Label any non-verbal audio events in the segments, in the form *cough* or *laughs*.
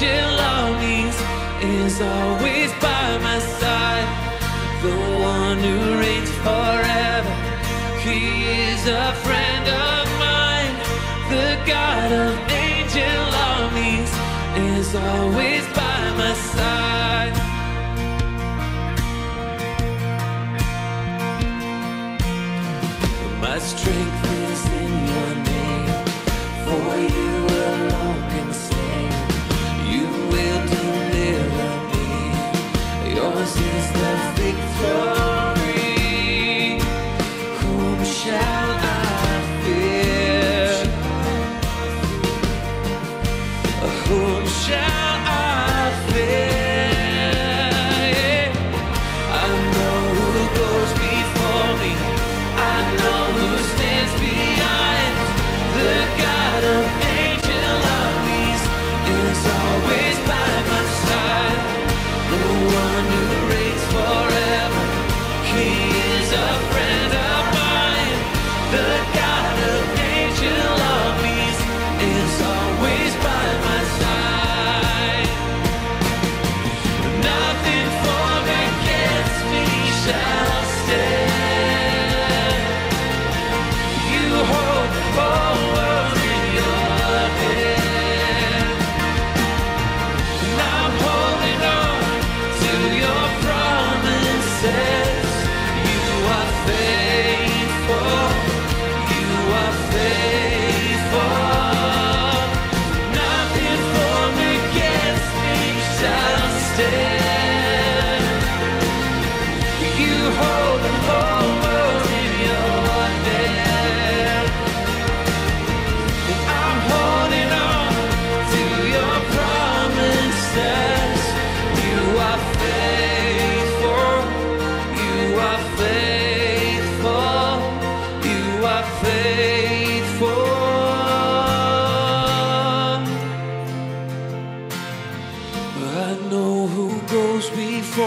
Angel longings is always by my side. The one who reigns forever, he is a friend of mine. The God of angel longings is always by my side. My strength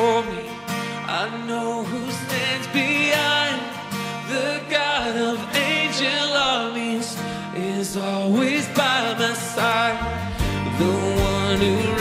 for me. I know who stands behind the God of angel armies is always by my side, the one who.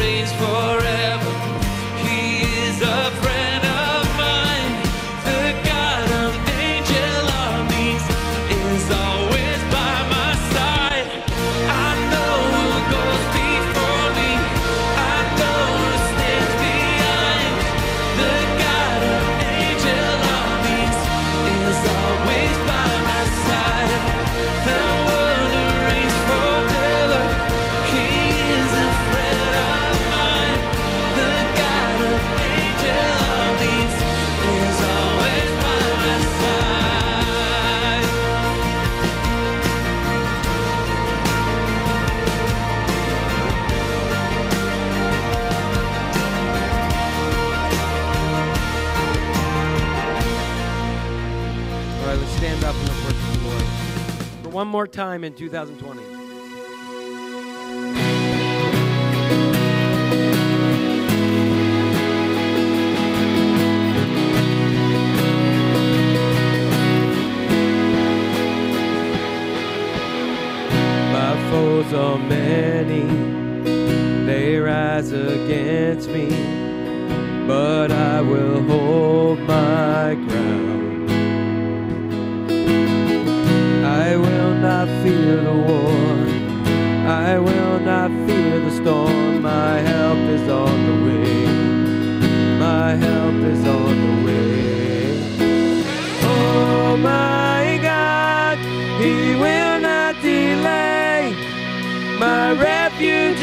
one more time in 2020. My foes are many, they rise against me, but I will hold my ground. fear the war. I will not fear the storm. My help is on the way. My help is on the way. Oh my God, He will not delay. My refuge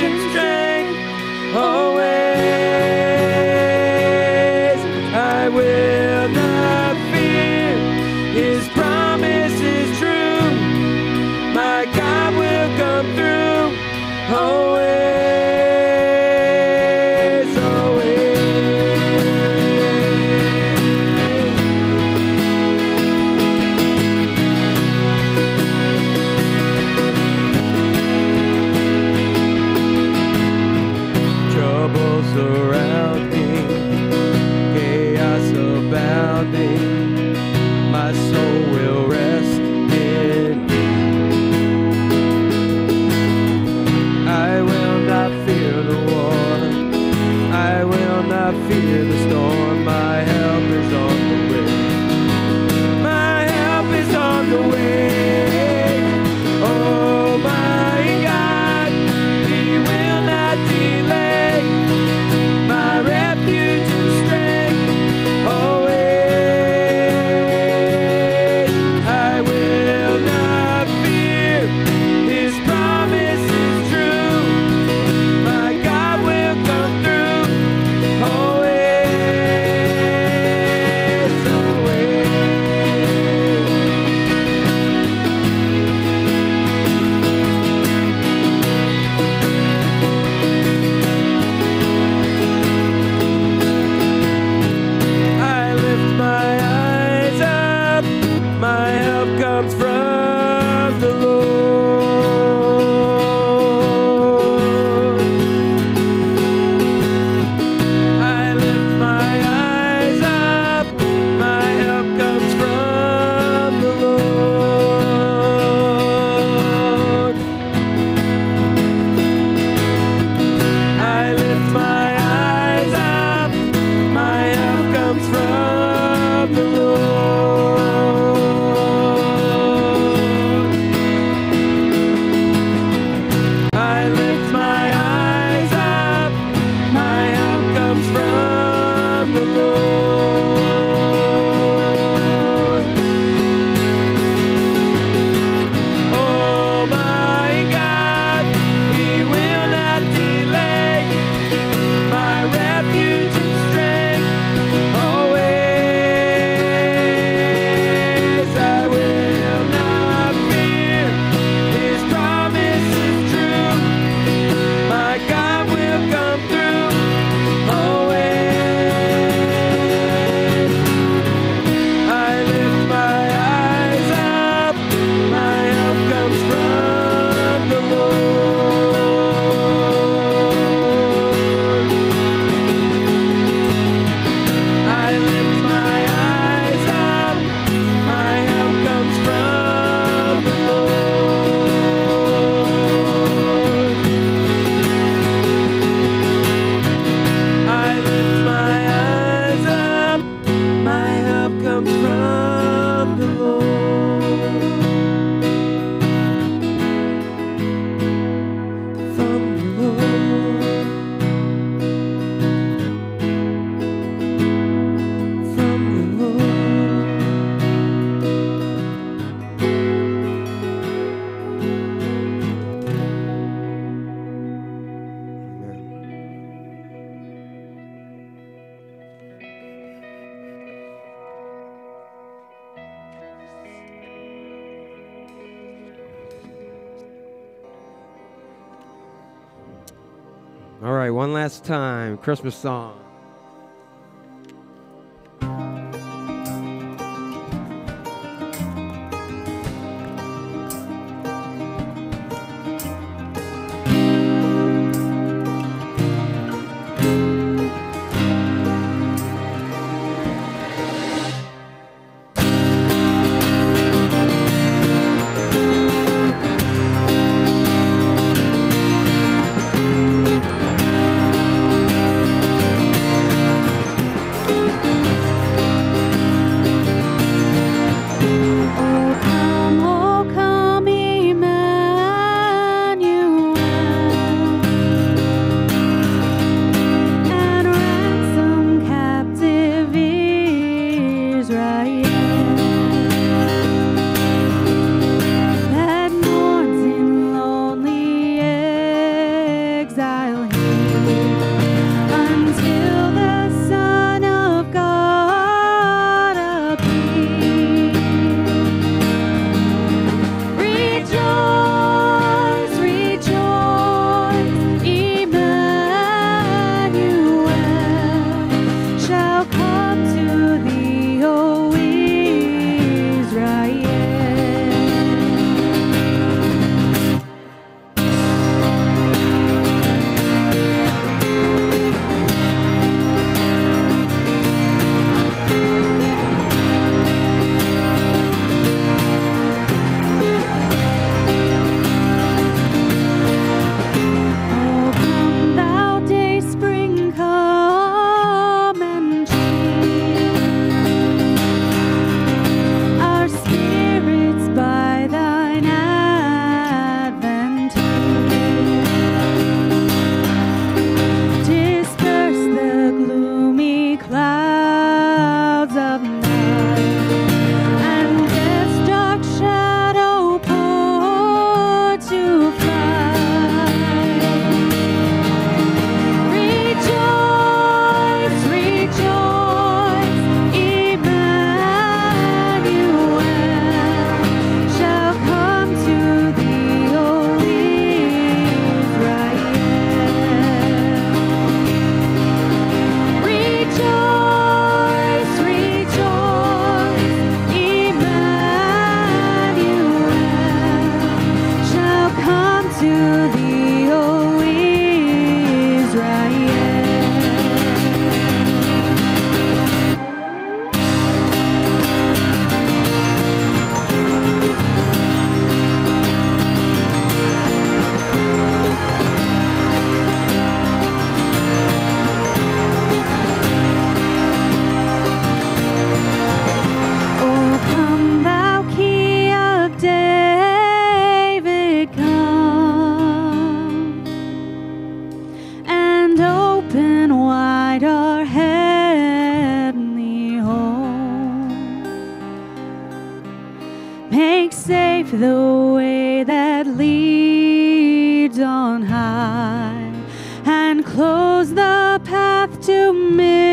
Christmas song. The way that leads on high and close the path to misery.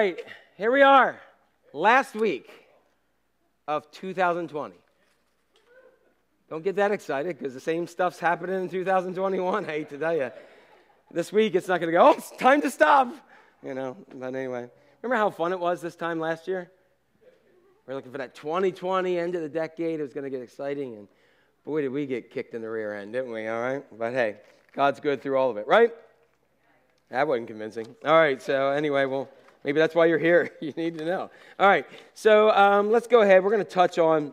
Right, here we are. Last week of 2020. Don't get that excited because the same stuff's happening in 2021. *laughs* I hate to tell you. This week it's not going to go, oh, *laughs* it's time to stop. You know, but anyway. Remember how fun it was this time last year? We're looking for that 2020 end of the decade. It was going to get exciting. And boy, did we get kicked in the rear end, didn't we? All right. But hey, God's good through all of it, right? That wasn't convincing. All right. So anyway, well, maybe that's why you're here. *laughs* you need to know. All right. So um, let's go ahead. We're going to touch on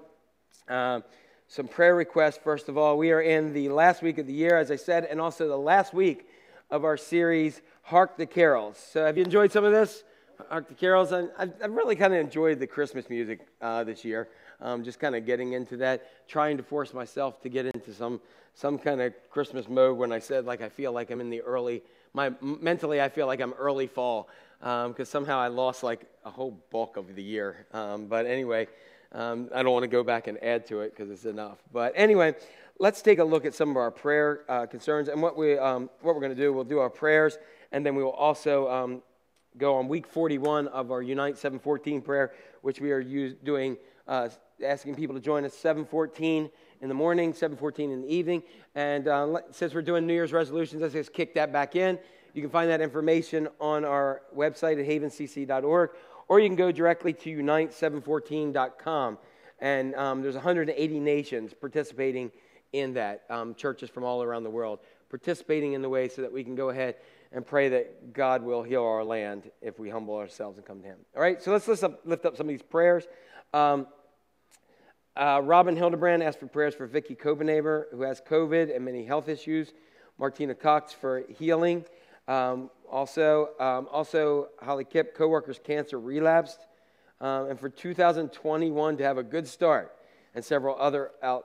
uh, some prayer requests. First of all, we are in the last week of the year, as I said, and also the last week of our series, Hark the Carols. So have you enjoyed some of this? Hark the Carols. I've, I've really kind of enjoyed the Christmas music uh, this year. Um, just kind of getting into that, trying to force myself to get into some some kind of Christmas mode. When I said like I feel like I'm in the early, my mentally I feel like I'm early fall because um, somehow I lost like a whole bulk of the year. Um, but anyway, um, I don't want to go back and add to it because it's enough. But anyway, let's take a look at some of our prayer uh, concerns and what we um, what we're going to do. We'll do our prayers, and then we will also um, go on week 41 of our Unite 714 prayer, which we are use, doing, uh, asking people to join us 714 in the morning, 714 in the evening. And uh, since we're doing New Year's resolutions, let's just kick that back in. You can find that information on our website at havencc.org, or you can go directly to unite714.com. And um, there's 180 nations participating in that, um, churches from all around the world participating in the way so that we can go ahead and pray that God will heal our land if we humble ourselves and come to Him. All right, so let's lift up, lift up some of these prayers. Um, uh, Robin Hildebrand asked for prayers for Vicky Copenhaver, who has COVID and many health issues. Martina Cox for healing. Um, also, um, also Holly Kipp, coworkers cancer relapsed, um, and for 2021 to have a good start, and several other uh,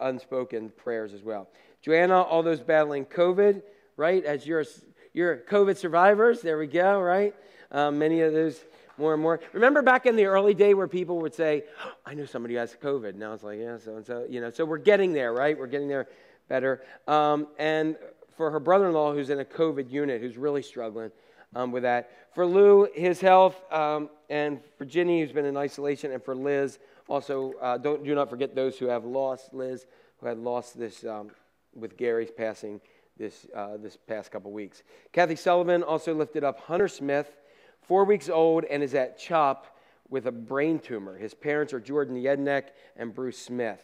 unspoken prayers as well. Joanna, all those battling COVID, right? As you're, you're COVID survivors, there we go, right? Um, many of those more and more. Remember back in the early day where people would say, oh, I know somebody who has COVID. Now it's like, yeah, so and so, you know. So we're getting there, right? We're getting there better. Um, and for her brother in law who's in a COVID unit, who's really struggling um, with that. For Lou, his health, um, and for Ginny, who's been in isolation, and for Liz, also, uh, don't, do not forget those who have lost Liz, who had lost this um, with Gary's passing this, uh, this past couple weeks. Kathy Sullivan also lifted up Hunter Smith, four weeks old, and is at CHOP with a brain tumor. His parents are Jordan Yednek and Bruce Smith.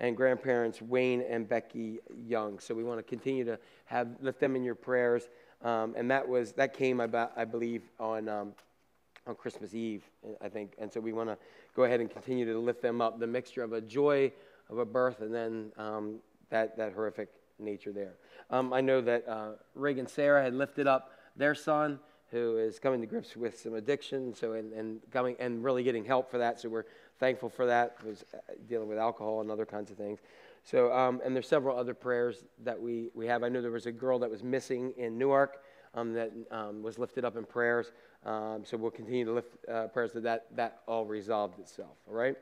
And grandparents Wayne and Becky Young. So we want to continue to have lift them in your prayers. Um, and that was that came about, I believe, on um, on Christmas Eve, I think. And so we want to go ahead and continue to lift them up. The mixture of a joy of a birth and then um, that that horrific nature there. Um, I know that uh, Reagan and Sarah had lifted up their son who is coming to grips with some addiction, so and, and coming and really getting help for that. So we're thankful for that. Was uh, dealing with alcohol and other kinds of things. So um, and there's several other prayers that we we have. I know there was a girl that was missing in Newark um, that um, was lifted up in prayers. Um, so we'll continue to lift uh, prayers that, that that all resolved itself. All right.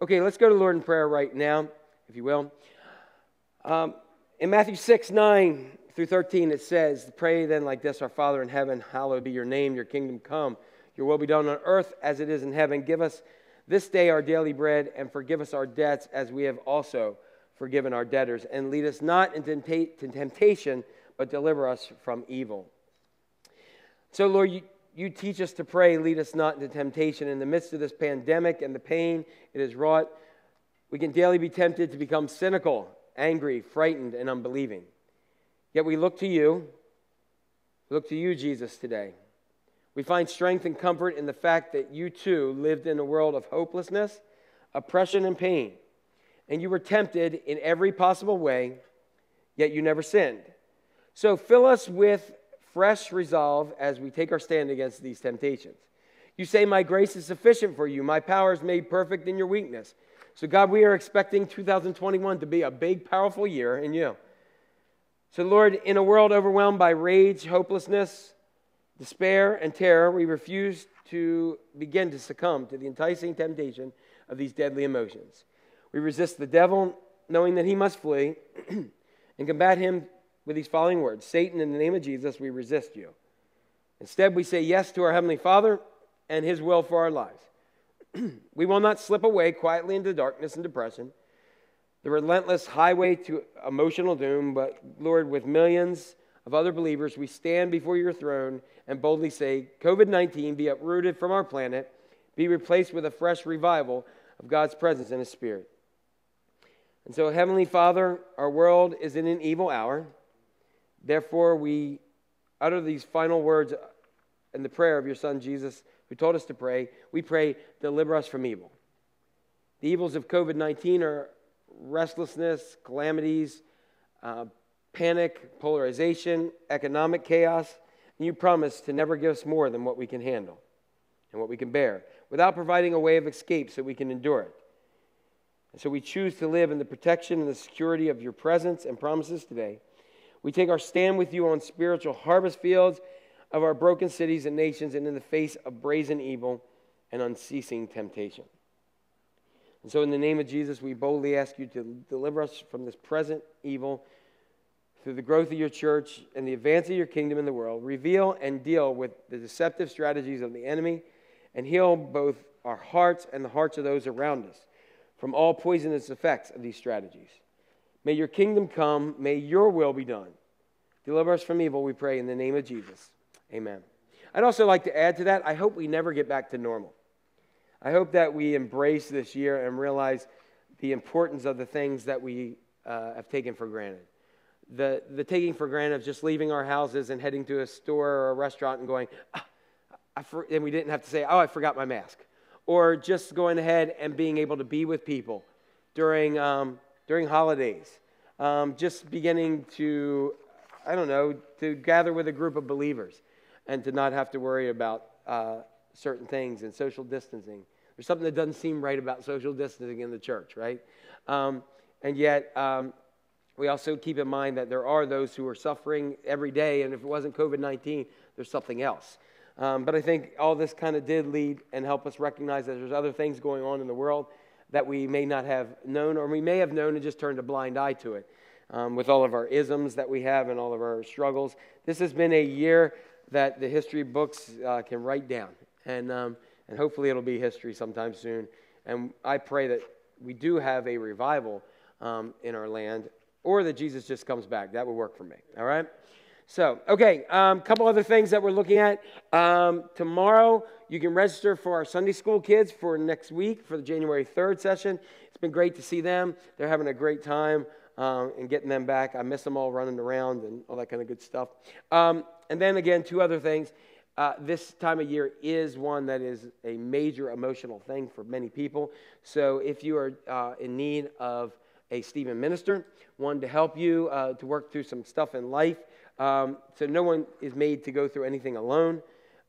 Okay, let's go to Lord in prayer right now, if you will. Um, in Matthew 6, 9 through 13, it says, Pray then like this Our Father in heaven, hallowed be your name, your kingdom come, your will be done on earth as it is in heaven. Give us this day our daily bread, and forgive us our debts as we have also forgiven our debtors. And lead us not into temptation, but deliver us from evil. So, Lord, you, you teach us to pray, lead us not into temptation. In the midst of this pandemic and the pain it has wrought, we can daily be tempted to become cynical angry, frightened, and unbelieving. Yet we look to you, look to you, Jesus, today. We find strength and comfort in the fact that you too lived in a world of hopelessness, oppression, and pain. And you were tempted in every possible way, yet you never sinned. So fill us with fresh resolve as we take our stand against these temptations. You say, My grace is sufficient for you, my power is made perfect in your weakness. So, God, we are expecting 2021 to be a big, powerful year in you. So, Lord, in a world overwhelmed by rage, hopelessness, despair, and terror, we refuse to begin to succumb to the enticing temptation of these deadly emotions. We resist the devil, knowing that he must flee, *clears throat* and combat him with these following words Satan, in the name of Jesus, we resist you. Instead, we say yes to our Heavenly Father and his will for our lives. *clears throat* we will not slip away quietly into darkness and depression, the relentless highway to emotional doom, but Lord, with millions of other believers, we stand before your throne and boldly say, COVID 19 be uprooted from our planet, be replaced with a fresh revival of God's presence and His Spirit. And so, Heavenly Father, our world is in an evil hour. Therefore, we utter these final words in the prayer of your Son, Jesus who told us to pray, we pray, deliver us from evil. The evils of COVID 19 are restlessness, calamities, uh, panic, polarization, economic chaos. And you promise to never give us more than what we can handle and what we can bear without providing a way of escape so we can endure it. And so we choose to live in the protection and the security of your presence and promises today. We take our stand with you on spiritual harvest fields of our broken cities and nations and in the face of brazen evil and unceasing temptation. And so, in the name of Jesus, we boldly ask you to deliver us from this present evil through the growth of your church and the advance of your kingdom in the world. Reveal and deal with the deceptive strategies of the enemy and heal both our hearts and the hearts of those around us from all poisonous effects of these strategies. May your kingdom come, may your will be done. Deliver us from evil, we pray, in the name of Jesus. Amen. I'd also like to add to that, I hope we never get back to normal. I hope that we embrace this year and realize the importance of the things that we uh, have taken for granted. The, the taking for granted of just leaving our houses and heading to a store or a restaurant and going, ah, for, and we didn't have to say, oh, I forgot my mask. Or just going ahead and being able to be with people during, um, during holidays. Um, just beginning to, I don't know, to gather with a group of believers and to not have to worry about uh, certain things and social distancing. There's something that doesn't seem right about social distancing in the church, right? Um, and yet, um, we also keep in mind that there are those who are suffering every day, and if it wasn't COVID 19, there's something else. Um, but I think all this kind of did lead and help us recognize that there's other things going on in the world that we may not have known, or we may have known and just turned a blind eye to it. Um, with all of our isms that we have and all of our struggles, this has been a year that the history books uh, can write down. And, um, and hopefully it'll be history sometime soon. And I pray that we do have a revival um, in our land or that Jesus just comes back. That would work for me. All right? So, okay, a um, couple other things that we're looking at. Um, tomorrow, you can register for our Sunday school kids for next week for the January 3rd session. It's been great to see them. They're having a great time um, and getting them back. I miss them all running around and all that kind of good stuff. Um, and then, again, two other things. Uh, this time of year is one that is a major emotional thing for many people. So, if you are uh, in need of a Stephen minister, one to help you uh, to work through some stuff in life, um, so no one is made to go through anything alone.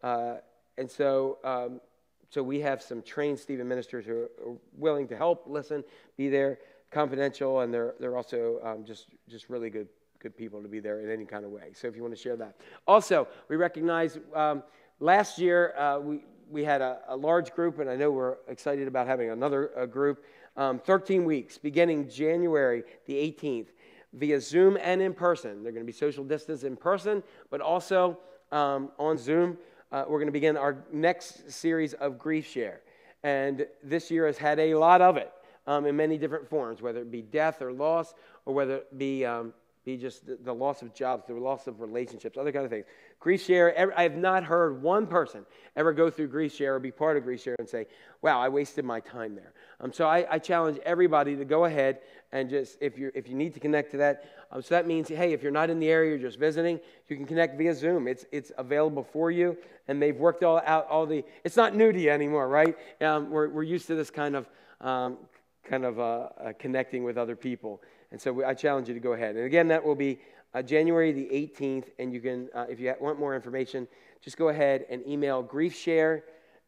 Uh, and so, um, so we have some trained Stephen ministers who are willing to help, listen, be there, confidential, and they're, they're also um, just, just really good, good people to be there in any kind of way. So if you want to share that. Also, we recognize um, last year uh, we, we had a, a, large group, and I know we're excited about having another uh, group. Um, 13 weeks, beginning January the 18th via Zoom and in person. They're going to be social distance in person, but also um, on Zoom. Uh, we're going to begin our next series of Grief Share. And this year has had a lot of it um, in many different forms, whether it be death or loss, or whether it be, um, be just the, the, loss of jobs, the loss of relationships, other kind of things. Grief Share, I have not heard one person ever go through Grief Share or be part of Grief Share and say, wow, I wasted my time there. Um, so I, I, challenge everybody to go ahead and just, if you, if you need to connect to that, um, so that means, hey, if you're not in the area, you're just visiting, you can connect via Zoom. It's, it's available for you, and they've worked all out all the, it's not new to you anymore, right? Um, we're, we're used to this kind of, um, kind of uh, uh, connecting with other people. And so we, I challenge you to go ahead. And again, that will be uh, January the 18th, and you can, uh, if you want more information, just go ahead and email griefshare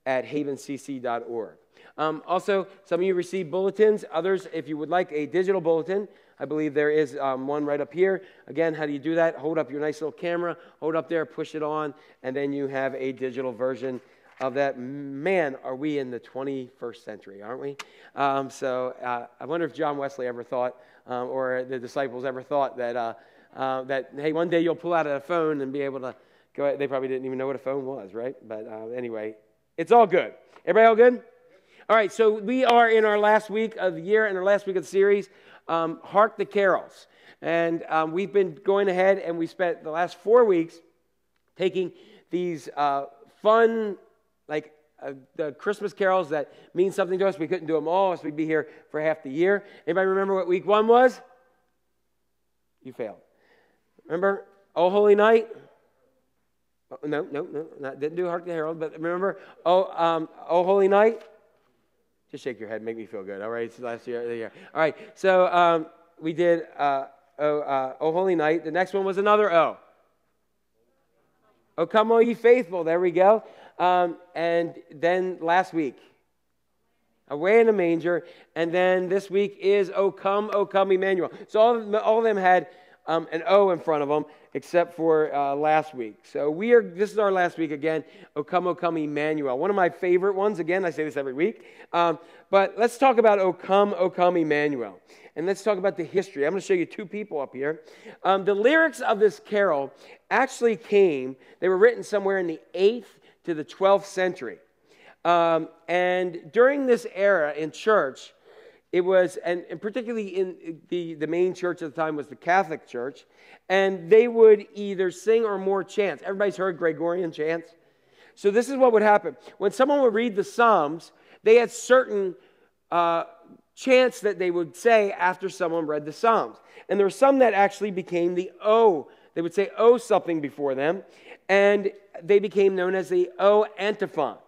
at havencc.org. Um, also, some of you received bulletins. Others, if you would like a digital bulletin, I believe there is um, one right up here. Again, how do you do that? Hold up your nice little camera, hold up there, push it on, and then you have a digital version of that. Man, are we in the 21st century, aren't we? Um, so uh, I wonder if John Wesley ever thought, um, or the disciples ever thought that, uh, uh, that, hey, one day you'll pull out a phone and be able to go. They probably didn't even know what a phone was, right? But uh, anyway, it's all good. Everybody all good? All right, so we are in our last week of the year and our last week of the series, um, Hark the Carols. And um, we've been going ahead and we spent the last four weeks taking these uh, fun, like uh, the Christmas carols that mean something to us. We couldn't do them all, so we'd be here for half the year. Anybody remember what week one was? You failed. Remember? Oh, Holy Night? Oh, no, no, no, not, didn't do Hark the Herald, but remember? Oh, um, oh, Holy Night? Just shake your head, make me feel good. All right, it's last year the year. All right, so um, we did uh, oh, uh, oh Holy Night. The next one was another O. Oh, come, all ye faithful. There we go. Um, and then last week, away in a manger. And then this week is Oh, come, oh, come, Emmanuel. So all all of them had um, an O in front of them, except for uh, last week. So we are. This is our last week again. O come, O come, Emmanuel. One of my favorite ones. Again, I say this every week. Um, but let's talk about O come, O come, Emmanuel, and let's talk about the history. I'm going to show you two people up here. Um, the lyrics of this carol actually came. They were written somewhere in the eighth to the twelfth century, um, and during this era in church it was, and, and, particularly in the, the main church at the time was the Catholic Church, and they would either sing or more chants. Everybody's heard Gregorian chants? So this is what would happen. When someone would read the Psalms, they had certain uh, chants that they would say after someone read the Psalms. And there were some that actually became the O. They would say O something before them, and they became known as the O antiphons.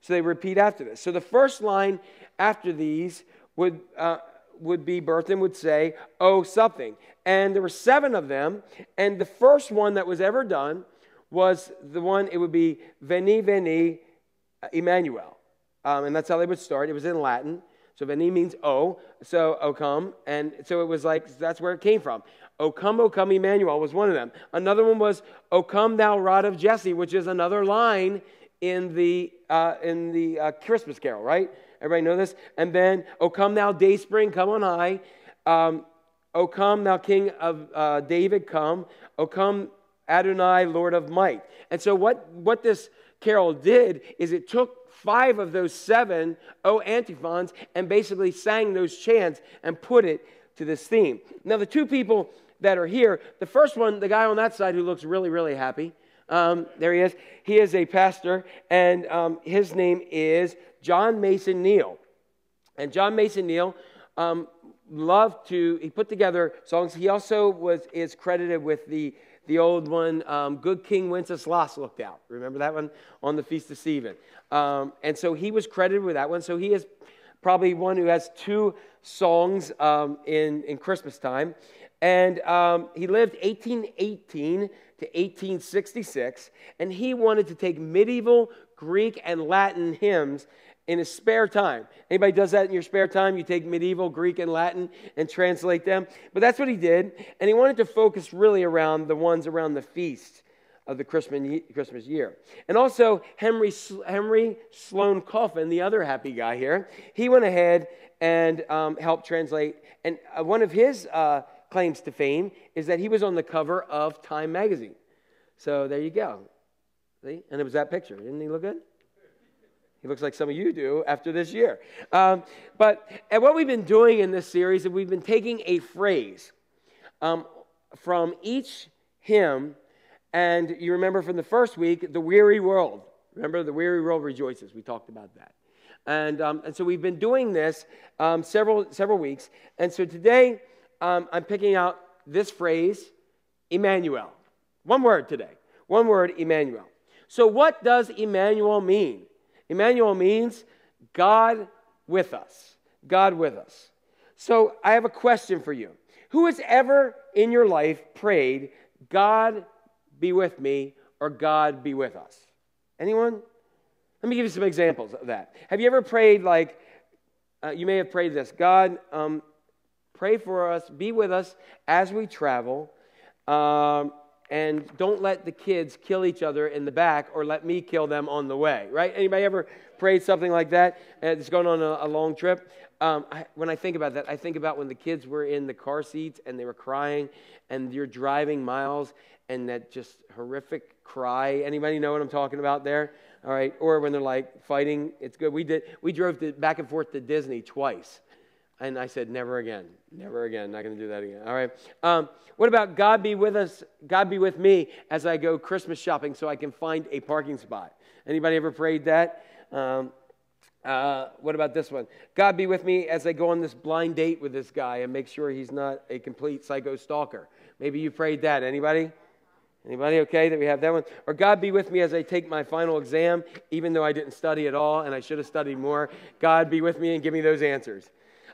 So they repeat after this. So the first line after these would, uh, would be birthed and would say, oh, something. And there were seven of them. And the first one that was ever done was the one, it would be Veni, Veni, Emmanuel. Um, and that's how they would start. It was in Latin. So Veni means oh, so O come. And so it was like, that's where it came from. O come, O come, Emmanuel was one of them. Another one was, O come, thou rod of Jesse, which is another line in the, uh, in the uh, Christmas carol, right? Everybody know this? And then, O come thou day spring, come on high. Um, o come thou king of uh, David, come. O come Adonai, Lord of might. And so what, what this carol did is it took five of those seven O antiphons and basically sang those chants and put it to this theme. Now, the two people that are here. The first one, the guy on that side who looks really, really happy. Um, there he is. He is a pastor, and um, his name is John Mason Neale. And John Mason Neale um, loved to, he put together songs. He also was, is credited with the, the old one, um, Good King Wenceslas looked out. Remember that one on the Feast of Stephen? Um, and so he was credited with that one. So he is probably one who has two songs um, in, in Christmas time. And um, he lived 1818 to 1866, and he wanted to take medieval Greek and Latin hymns in his spare time. Anybody does that in your spare time? You take medieval Greek and Latin and translate them. But that's what he did, and he wanted to focus really around the ones around the feast of the Christmas year. And also, Henry, Henry Sloane Coffin, the other happy guy here, he went ahead and um, helped translate. And uh, one of his uh, claims to fame is that he was on the cover of Time magazine. So there you go. See? And it was that picture. Didn't he look good? He looks like some of you do after this year. Um, but and what we've been doing in this series is we've been taking a phrase um, from each hymn, and you remember from the first week, the weary world. Remember, the weary world rejoices. We talked about that. And, um, and so we've been doing this um, several, several weeks. And so today, um, I'm picking out this phrase, Emmanuel. One word today. One word, Emmanuel. So, what does Emmanuel mean? Emmanuel means God with us. God with us. So I have a question for you. Who has ever in your life prayed, God be with me or God be with us? Anyone? Let me give you some examples of that. Have you ever prayed like, uh, you may have prayed this God, um, pray for us, be with us as we travel. Um, and don't let the kids kill each other in the back or let me kill them on the way right? Anybody ever prayed something like that? And it's going on a, a long trip. Um, I, when i think about that i think about when the kids were in the car seats and they were crying and you're driving miles and that just horrific cry. Anybody know what i'm talking about there? All right? Or when they're like fighting it's good. We did we drove to, back and forth to disney twice and I said, never again, never again, not going to do that again. All right. Um, what about God be with us, God be with me as I go Christmas shopping so I can find a parking spot? Anybody ever prayed that? Um, uh, what about this one? God be with me as I go on this blind date with this guy and make sure he's not a complete psycho stalker. Maybe you prayed that. Anybody? Anybody okay that we have that one? Or God be with me as I take my final exam, even though I didn't study at all and I should have studied more. God be with me and give me those answers.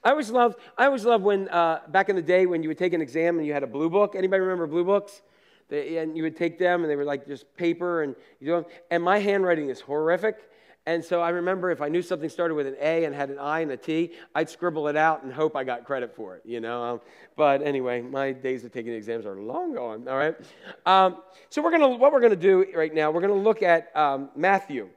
I always loved, I always loved when, uh, back in the day, when you would take an exam and you had a blue book. Anybody remember blue books? They, and you would take them and they were like just paper and you them. And my handwriting is horrific. And so I remember if I knew something started with an A and had an I and a T, I'd scribble it out and hope I got credit for it, you know. Um, but anyway, my days of taking exams are long gone, all right? Um, so we're gonna, what we're to do right now, we're to look at um, Matthew.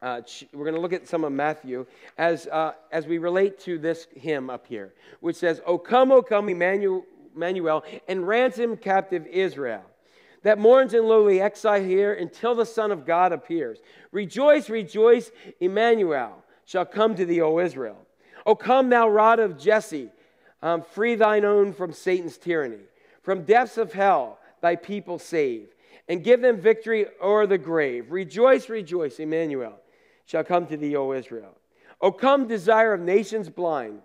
Uh, we're going to look at some of Matthew as, uh, as we relate to this hymn up here, which says, O come, O come, Emmanuel, and ransom captive Israel, that mourns in lowly exile here until the Son of God appears. Rejoice, rejoice, Emmanuel shall come to thee, O Israel. O come, thou rod of Jesse, um, free thine own from Satan's tyranny. From depths of hell, thy people save, and give them victory o'er the grave. Rejoice, rejoice, Emmanuel shall come to thee, O Israel. O come, desire of nations blind,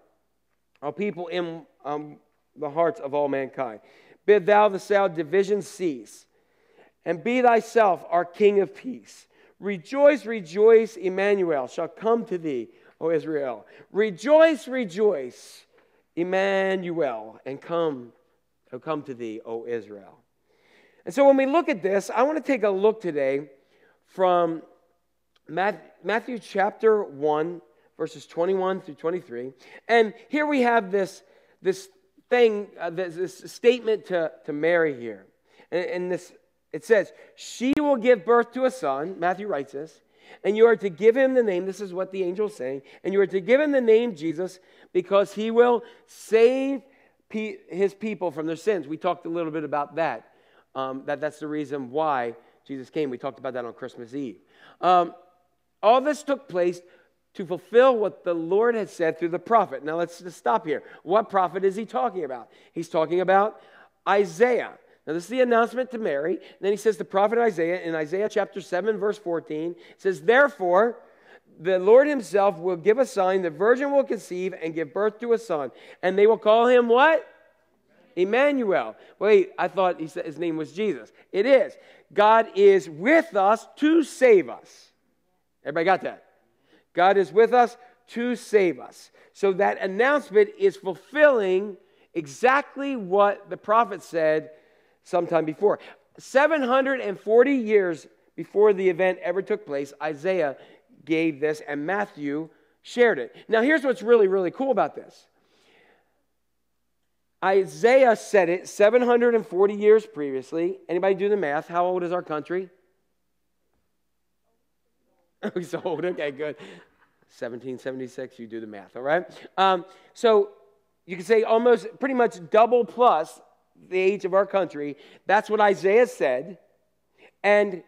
O people in um, the hearts of all mankind. Bid thou the sad division cease, and be thyself our King of peace. Rejoice, rejoice, Emmanuel shall come to thee, O Israel. Rejoice, rejoice, Emmanuel, and come, O come to thee, O Israel. And so when we look at this, I want to take a look today from Matthew chapter 1, verses 21 through 23. And here we have this, this thing, uh, this, this, statement to, to Mary here. And, and this, it says, She will give birth to a son. Matthew writes this. And you are to give him the name, this is what the angel is saying, and you are to give him the name Jesus because he will save pe- his people from their sins. We talked a little bit about that. Um, that that's the reason why Jesus came. We talked about that on Christmas Eve. Um, all this took place to fulfill what the Lord had said through the prophet. Now let's just stop here. What prophet is he talking about? He's talking about Isaiah. Now, this is the announcement to Mary. And then he says, the prophet Isaiah in Isaiah chapter 7, verse 14 says, Therefore, the Lord himself will give a sign. The virgin will conceive and give birth to a son. And they will call him what? Emmanuel. Wait, I thought he said his name was Jesus. It is. God is with us to save us. Everybody got that? God is with us to save us. So that announcement is fulfilling exactly what the prophet said sometime before. 740 years before the event ever took place, Isaiah gave this and Matthew shared it. Now, here's what's really, really cool about this Isaiah said it 740 years previously. Anybody do the math? How old is our country? *laughs* He's old. Okay, good. 1776, you do the math, all right? Um, so you can say almost pretty much double plus the age of our country. That's what Isaiah said. And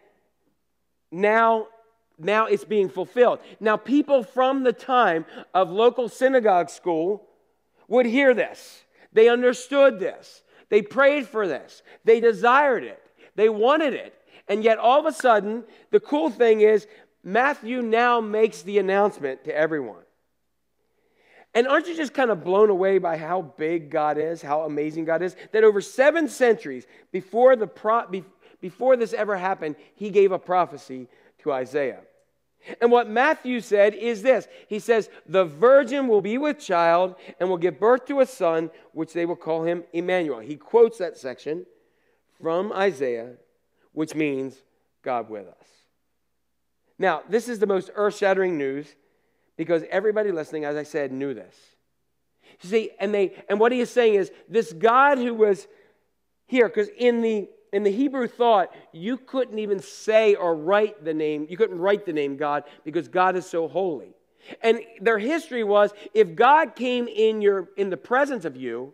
now, now it's being fulfilled. Now, people from the time of local synagogue school would hear this. They understood this. They prayed for this. They desired it. They wanted it. And yet, all of a sudden, the cool thing is, Matthew now makes the announcement to everyone. And aren't you just kind of blown away by how big God is, how amazing God is? That over seven centuries before, the pro- before this ever happened, he gave a prophecy to Isaiah. And what Matthew said is this He says, The virgin will be with child and will give birth to a son, which they will call him Emmanuel. He quotes that section from Isaiah, which means God with us. Now, this is the most earth shattering news because everybody listening, as I said, knew this. You see, and they and what he is saying is this God who was here, because in the in the Hebrew thought, you couldn't even say or write the name, you couldn't write the name God because God is so holy. And their history was if God came in your in the presence of you,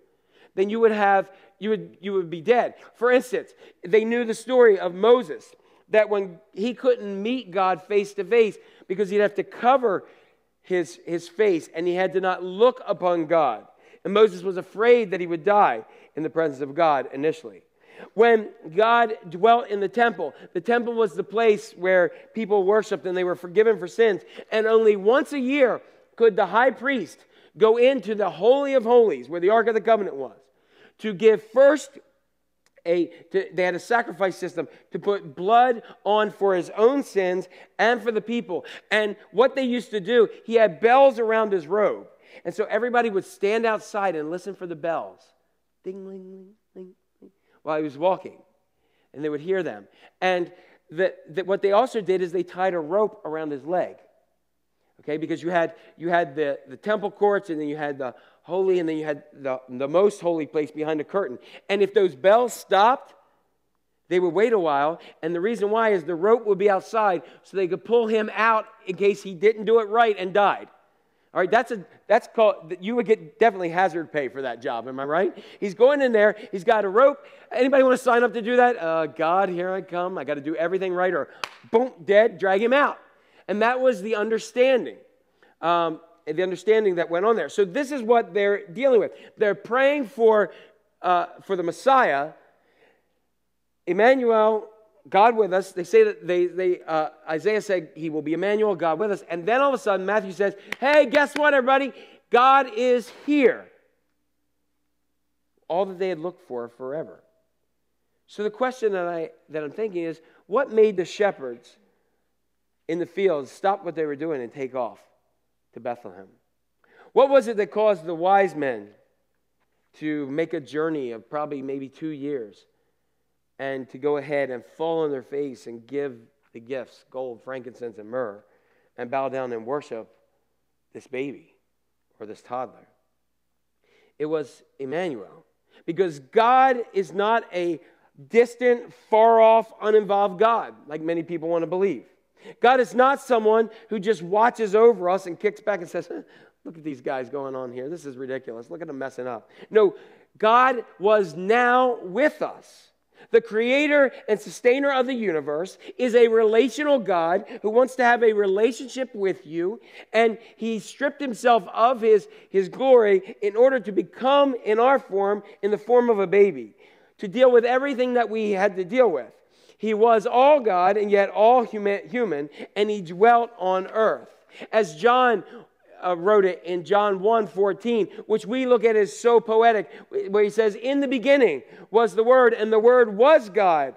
then you would have you would you would be dead. For instance, they knew the story of Moses that when he couldn't meet God face to face because he'd have to cover his, his face and he had to not look upon God. And Moses was afraid that he would die in the presence of God initially. When God dwelt in the temple, the temple was the place where people worshiped and they were forgiven for sins. And only once a year could the high priest go into the Holy of Holies, where the Ark of the Covenant was, to give first a, to, they had a sacrifice system to put blood on for his own sins and for the people. And what they used to do, he had bells around his robe. And so everybody would stand outside and listen for the bells. Ding, ling, ling, ling, ling, while he was walking. And they would hear them. And the, the, what they also did is they tied a rope around his leg. Okay, because you had, you had the, the temple courts and then you had the holy, and then you had the, the most holy place behind the curtain. And if those bells stopped, they would wait a while, and the reason why is the rope would be outside so they could pull him out in case he didn't do it right and died. All right, that's a that's called you would get definitely hazard pay for that job. Am I right? He's going in there. He's got a rope. Anybody want to sign up to do that? Uh, God, here I come. I got to do everything right, or boom, dead. Drag him out. And that was the understanding. Um, the understanding that went on there. So this is what they're dealing with. They're praying for, uh, for the Messiah, Emmanuel, God with us. They say that they, they uh, Isaiah said he will be Emmanuel, God with us. And then all of a sudden, Matthew says, hey, guess what, everybody? God is here. All that they had looked for forever. So the question that, I, that I'm thinking is, what made the shepherds in the fields stop what they were doing and take off? To Bethlehem. What was it that caused the wise men to make a journey of probably maybe two years and to go ahead and fall on their face and give the gifts gold, frankincense, and myrrh and bow down and worship this baby or this toddler? It was Emmanuel. Because God is not a distant, far off, uninvolved God like many people want to believe. God is not someone who just watches over us and kicks back and says, Look at these guys going on here. This is ridiculous. Look at them messing up. No, God was now with us. The creator and sustainer of the universe is a relational God who wants to have a relationship with you, and he stripped himself of his, his glory in order to become in our form, in the form of a baby to deal with everything that we had to deal with. He was all God and yet all human, and he dwelt on earth. As John uh, wrote it in John 1 14, which we look at as so poetic, where he says, In the beginning was the Word, and the Word was God,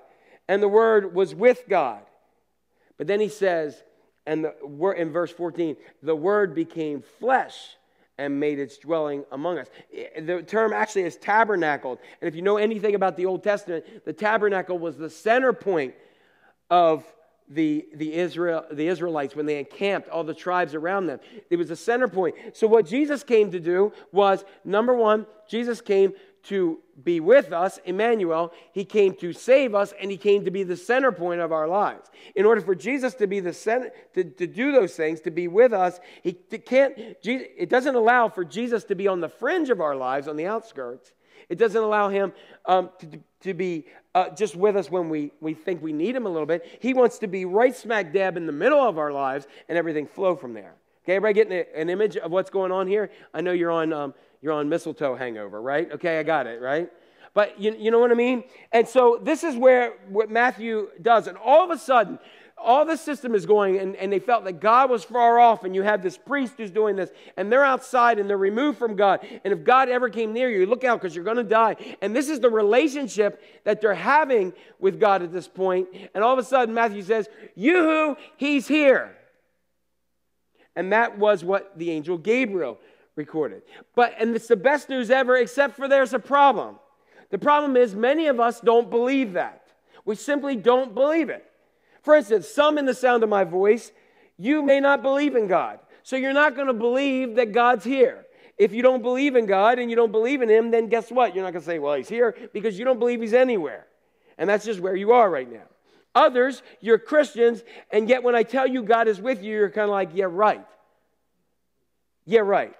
and the Word was with God. But then he says, and the, in verse 14, the Word became flesh and made its dwelling among us. The term actually is tabernacled. And if you know anything about the Old Testament, the tabernacle was the center point of the, the, Israel, the Israelites when they encamped all the tribes around them. It was the center point. So, what Jesus came to do was number one, Jesus came to be with us, Emmanuel. He came to save us, and he came to be the center point of our lives. In order for Jesus to be the center, to, to do those things, to be with us, he can't. Jesus, it doesn't allow for Jesus to be on the fringe of our lives, on the outskirts. It doesn't allow him um, to, to be uh, just with us when we, we think we need him a little bit. He wants to be right smack dab in the middle of our lives and everything flow from there. Okay, everybody getting an image of what's going on here? I know you're on, um, you're on mistletoe hangover, right? Okay, I got it, right? But you, you know what I mean? And so this is where what Matthew does. And all of a sudden, all the system is going, and, and they felt that God was far off, and you have this priest who's doing this, and they're outside and they're removed from God. And if God ever came near you, look out because you're going to die. And this is the relationship that they're having with God at this point. And all of a sudden, Matthew says, Yoo-hoo, he's here. And that was what the angel Gabriel recorded. But, and it's the best news ever, except for there's a problem. The problem is, many of us don't believe that. We simply don't believe it. For instance, some in the sound of my voice, you may not believe in God. So you're not going to believe that God's here. If you don't believe in God and you don't believe in Him, then guess what? You're not going to say, well, He's here because you don't believe He's anywhere. And that's just where you are right now. Others, you're Christians, and yet when I tell you God is with you, you're kind of like, yeah, right. Yeah, right.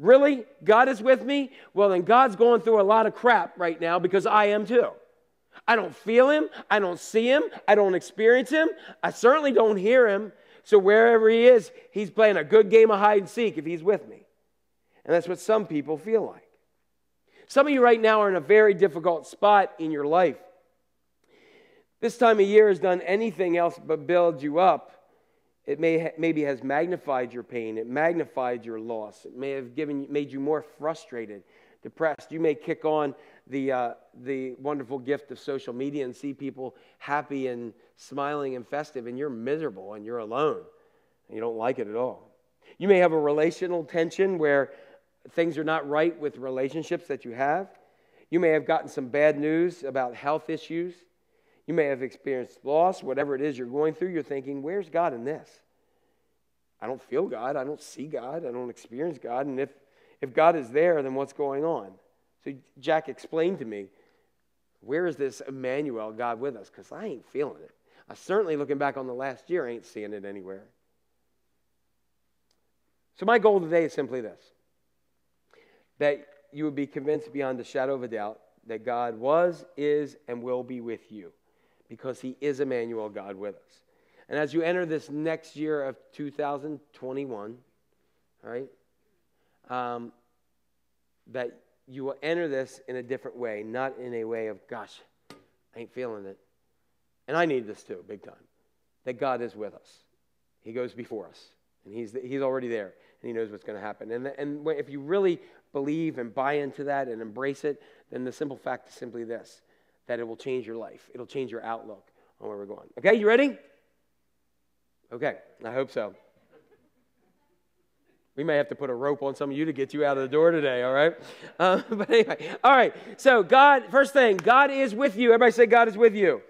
Really? God is with me? Well, then God's going through a lot of crap right now because I am too. I don't feel him. I don't see him. I don't experience him. I certainly don't hear him. So wherever he is, he's playing a good game of hide and seek if he's with me. And that's what some people feel like. Some of you right now are in a very difficult spot in your life. This time of year has done anything else but build you up. It may maybe has magnified your pain. It magnified your loss. It may have given made you more frustrated, depressed. You may kick on the, uh, the wonderful gift of social media and see people happy and smiling and festive, and you're miserable and you're alone and you don't like it at all. You may have a relational tension where things are not right with relationships that you have. You may have gotten some bad news about health issues. You may have experienced loss, whatever it is you're going through. You're thinking, where's God in this? I don't feel God. I don't see God. I don't experience God. And if, if God is there, then what's going on? So Jack explained to me, where is this Emmanuel, God with us? Because I ain't feeling it. I certainly, looking back on the last year, ain't seeing it anywhere. So my goal today is simply this that you would be convinced beyond a shadow of a doubt that God was, is, and will be with you because he is Emmanuel, God with us. And as you enter this next year of 2021, all right, um, that you will enter this in a different way, not in a way of, gosh, I ain't feeling it. And I need this too, big time. That God is with us. He goes before us, and He's, he's already there, and He knows what's going to happen. And, and if you really believe and buy into that and embrace it, then the simple fact is simply this that it will change your life, it'll change your outlook on where we're going. Okay, you ready? Okay, I hope so. We may have to put a rope on some of you to get you out of the door today, all right? Uh, *laughs* but anyway, all right. So, God, first thing, God is with you. Everybody say, God is with you.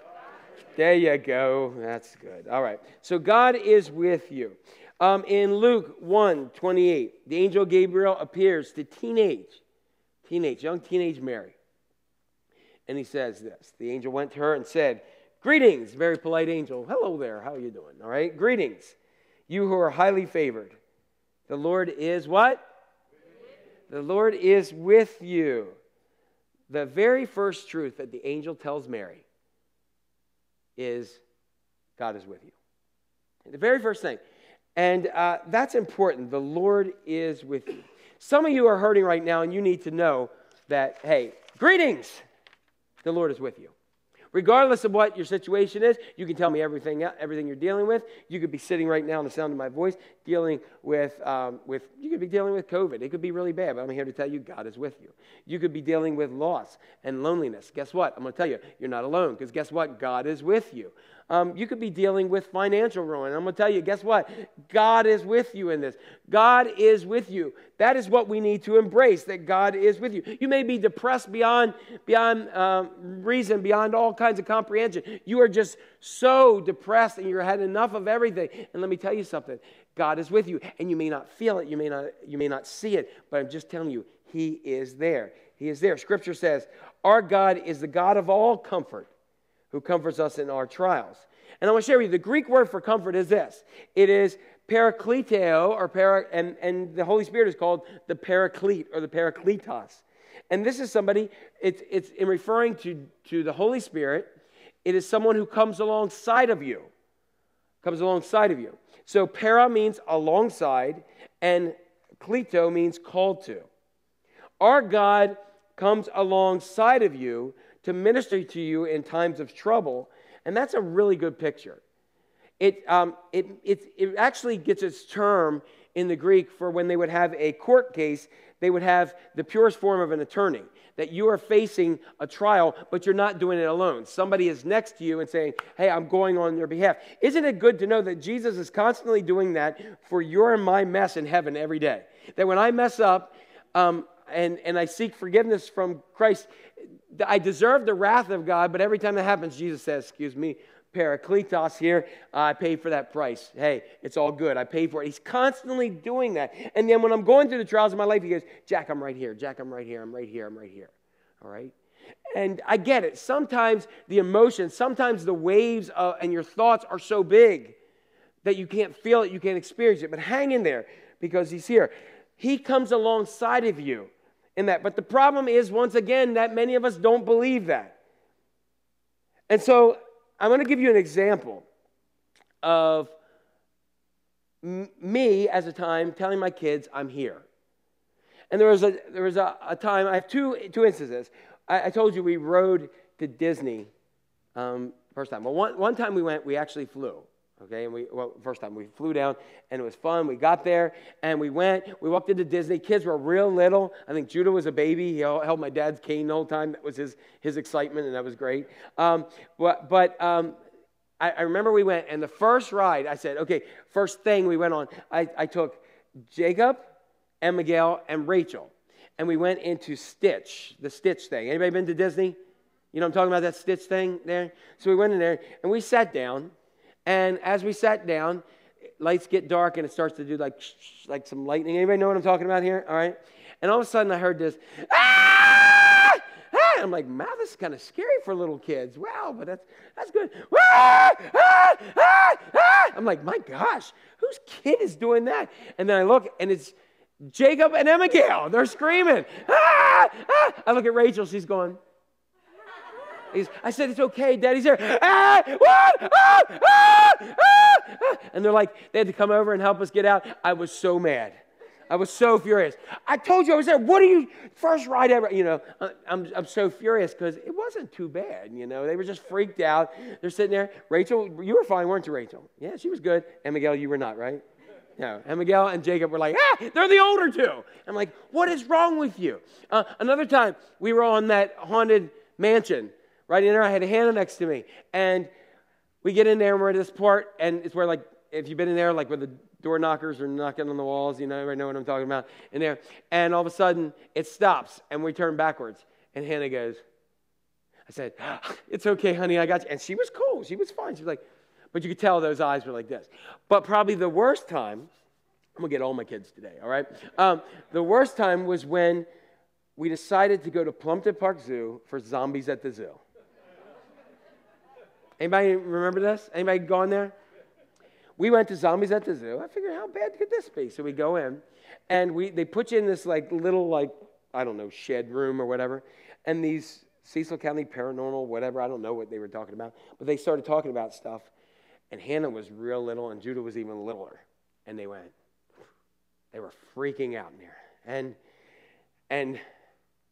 There you go. That's good. All right. So, God is with you. Um, in Luke 1 28, the angel Gabriel appears to teenage, teenage, young teenage Mary. And he says this The angel went to her and said, Greetings, very polite angel. Hello there. How are you doing? All right. Greetings, you who are highly favored. The Lord is what? The Lord is with you. The very first truth that the angel tells Mary is God is with you. The very first thing. And uh, that's important. The Lord is with you. Some of you are hurting right now, and you need to know that, hey, greetings. The Lord is with you. Regardless of what your situation is, you can tell me everything, everything you're dealing with. You could be sitting right now in the sound of my voice, dealing with, um, with, you could be dealing with COVID. It could be really bad, but I'm here to tell you God is with you. You could be dealing with loss and loneliness. Guess what? I'm going to tell you, you're not alone, because guess what? God is with you. Um, you could be dealing with financial ruin. I'm going to tell you, guess what? God is with you in this. God is with you. That is what we need to embrace, that God is with you. You may be depressed beyond, beyond um, reason, beyond all kinds of comprehension. You are just so depressed and you're had enough of everything. And let me tell you something God is with you. And you may not feel it, you may not, you may not see it, but I'm just telling you, He is there. He is there. Scripture says, Our God is the God of all comfort who comforts us in our trials. And I want to share with you the Greek word for comfort is this it is parakleteo, or para, and, and the Holy Spirit is called the paraclete or the parakletos. And this is somebody, it's, it's in referring to, to the Holy Spirit, it is someone who comes alongside of you. Comes alongside of you. So para means alongside, and kleto means called to. Our God comes alongside of you to minister to you in times of trouble. And that's a really good picture. It, um, it, it, it actually gets its term in the Greek for when they would have a court case, they would have the purest form of an attorney. That you are facing a trial, but you're not doing it alone. Somebody is next to you and saying, Hey, I'm going on your behalf. Isn't it good to know that Jesus is constantly doing that for your and my mess in heaven every day? That when I mess up, um, and, and I seek forgiveness from Christ, I deserve the wrath of God, but every time that happens, Jesus says, Excuse me, Parakletos here, I paid for that price. Hey, it's all good. I paid for it. He's constantly doing that. And then when I'm going through the trials of my life, he goes, Jack, I'm right here. Jack, I'm right here. I'm right here. I'm right here. All right? And I get it. Sometimes the emotions, sometimes the waves uh, and your thoughts are so big that you can't feel it, you can't experience it. But hang in there because he's here. He comes alongside of you in that. But the problem is, once again, that many of us don't believe that. And so I'm going to give you an example of me as a time telling my kids, I'm here. And there was a, there was a, a time, I have two, two instances. I, I told you we rode to Disney um, first time. Well, one, one time we went, we actually flew. Okay, and we, well, first time we flew down and it was fun. We got there and we went, we walked into Disney. Kids were real little. I think Judah was a baby. He held my dad's cane the whole time. That was his, his excitement and that was great. Um, but but um, I, I, remember we went and the first ride, I said, okay, first thing we went on, I, I took Jacob and Miguel and Rachel. And we went into Stitch, the Stitch thing. Anybody been to Disney? You know I'm talking about, that Stitch thing there? So we went in there and we sat down and as we sat down, lights get dark and it starts to do like like some lightning. Anybody know what I'm talking about here? All right. And all of a sudden I heard this. Ah! ah! I'm like, man, this is kind of scary for little kids. Wow, but that's that's good. Ah! Ah! Ah! Ah! I'm like, my gosh, whose kid is doing that? And then I look and it's Jacob and Abigail. They're screaming. Ah! Ah! I look at Rachel. She's going. He's, I said, It's okay, Daddy's here. Ah? Ah, ah, ah, and they're like, they had to come over and help us get out. I was so mad. I was so furious. I told you I was there. What are you, first ride ever? You know, I'm, I'm so furious because it wasn't too bad. You know, they were just freaked out. They're sitting there. Rachel, you were fine, weren't you, Rachel? Yeah, she was good. And Miguel, you were not, right? No. And Miguel and Jacob were like, ah, they're the older two. I'm like, what is wrong with you? Uh, another time, we were on that haunted mansion right in there. I had Hannah next to me. And we get in there and we're at this part, and it's where, like, if you've been in there, like where the door knockers are knocking on the walls, you know, everybody know what I'm talking about in there. And all of a sudden, it stops, and we turn backwards. And Hannah goes, I said, *gasps* It's okay, honey, I got you. And she was cool. She was fine. She was like, but you could tell those eyes were like this. But probably the worst time, I'm gonna get all my kids today, all right? Um, the worst time was when we decided to go to Plumpton Park Zoo for Zombies at the Zoo. Anybody remember this? Anybody gone there? We went to Zombies at the Zoo. I figured, how bad could this be? So we go in, and we they put you in this like little like I don't know shed room or whatever, and these Cecil County Paranormal whatever I don't know what they were talking about, but they started talking about stuff, and Hannah was real little and Judah was even littler, and they went, they were freaking out in there, and and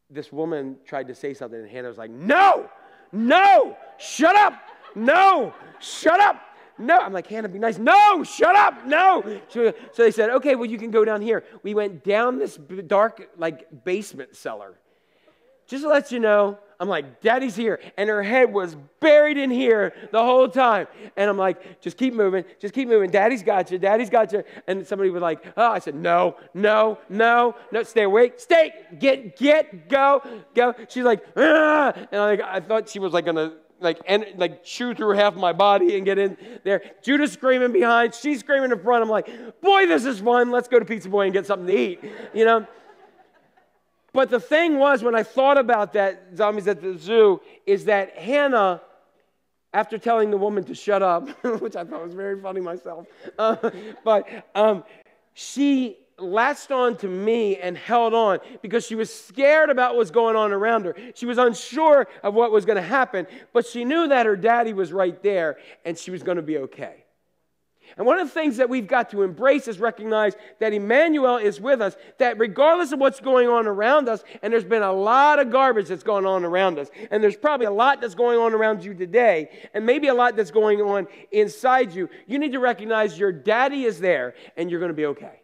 this woman tried to say something, and Hannah was like, no. No, shut up. No, shut up. No. I'm like, Hannah, be nice. No, shut up. No. So they said, okay, well, you can go down here. We went down this dark, like, basement cellar. Just to let you know, I'm like, Daddy's here. And her head was buried in here the whole time. And I'm like, just keep moving, just keep moving. Daddy's got you, Daddy's got you. And somebody was like, oh, I said, no, no, no, no, stay awake, stay, get, get, go, go. She's like, ah. and I'm like, I thought she was like gonna like and like chew through half my body and get in there. Judah's screaming behind, she's screaming in front. I'm like, boy, this is fun. Let's go to Pizza Boy and get something to eat. You know? But the thing was, when I thought about that, zombies at the zoo, is that Hannah, after telling the woman to shut up, *laughs* which I thought was very funny myself, uh, *laughs* but um, she latched on to me and held on because she was scared about what was going on around her. She was unsure of what was going to happen, but she knew that her daddy was right there and she was going to be okay. And one of the things that we've got to embrace is recognize that Emmanuel is with us, that regardless of what's going on around us, and there's been a lot of garbage that's going on around us, and there's probably a lot that's going on around you today, and maybe a lot that's going on inside you, you need to recognize your daddy is there and you're going to be okay.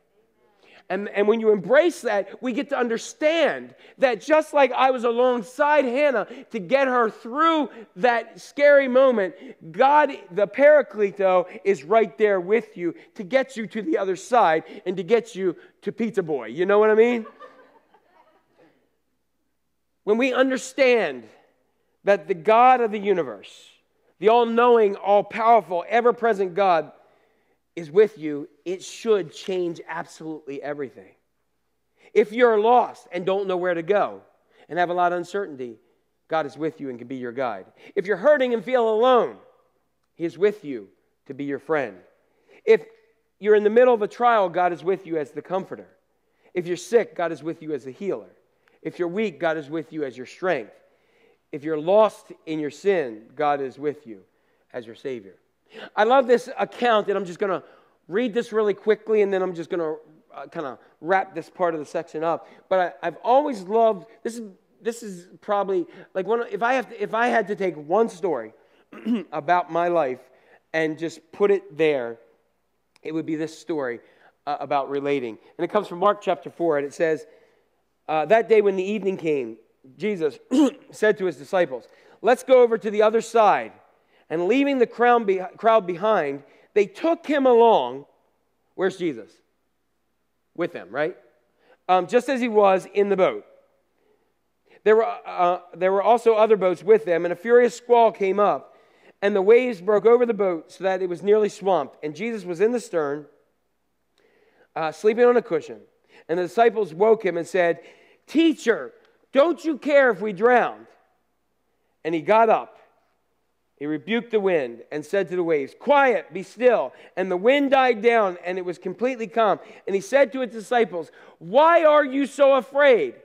And, and when you embrace that, we get to understand that just like I was alongside Hannah to get her through that scary moment, God, the Paracleto, is right there with you to get you to the other side and to get you to Pizza Boy. You know what I mean? When we understand that the God of the universe, the all knowing, all powerful, ever present God, is with you, it should change absolutely everything. If you're lost and don't know where to go and have a lot of uncertainty, God is with you and can be your guide. If you're hurting and feel alone, He is with you to be your friend. If you're in the middle of a trial, God is with you as the comforter. If you're sick, God is with you as the healer. If you're weak, God is with you as your strength. If you're lost in your sin, God is with you as your Savior. I love this account, and I'm just going to read this really quickly, and then I'm just going to uh, kind of wrap this part of the section up. But I, have always loved this. Is this is probably like one. If I have to, if I had to take one story *clears throat* about my life and just put it there, it would be this story uh, about relating, and it comes from Mark chapter four, and it says, uh, "That day when the evening came, Jesus *clears throat* said to his disciples." Let's go over to the other side. And leaving the crowd behind, they took him along. Where's Jesus? With them, right? Um, just as he was in the boat. There were, uh, there were also other boats with them, and a furious squall came up, and the waves broke over the boat so that it was nearly swamped. And Jesus was in the stern, uh, sleeping on a cushion. And the disciples woke him and said, Teacher, don't you care if we drowned? And he got up he rebuked the wind and said to the waves, Quiet, be still. And the wind died down, and it was completely calm. And he said to his disciples, Why are you so afraid?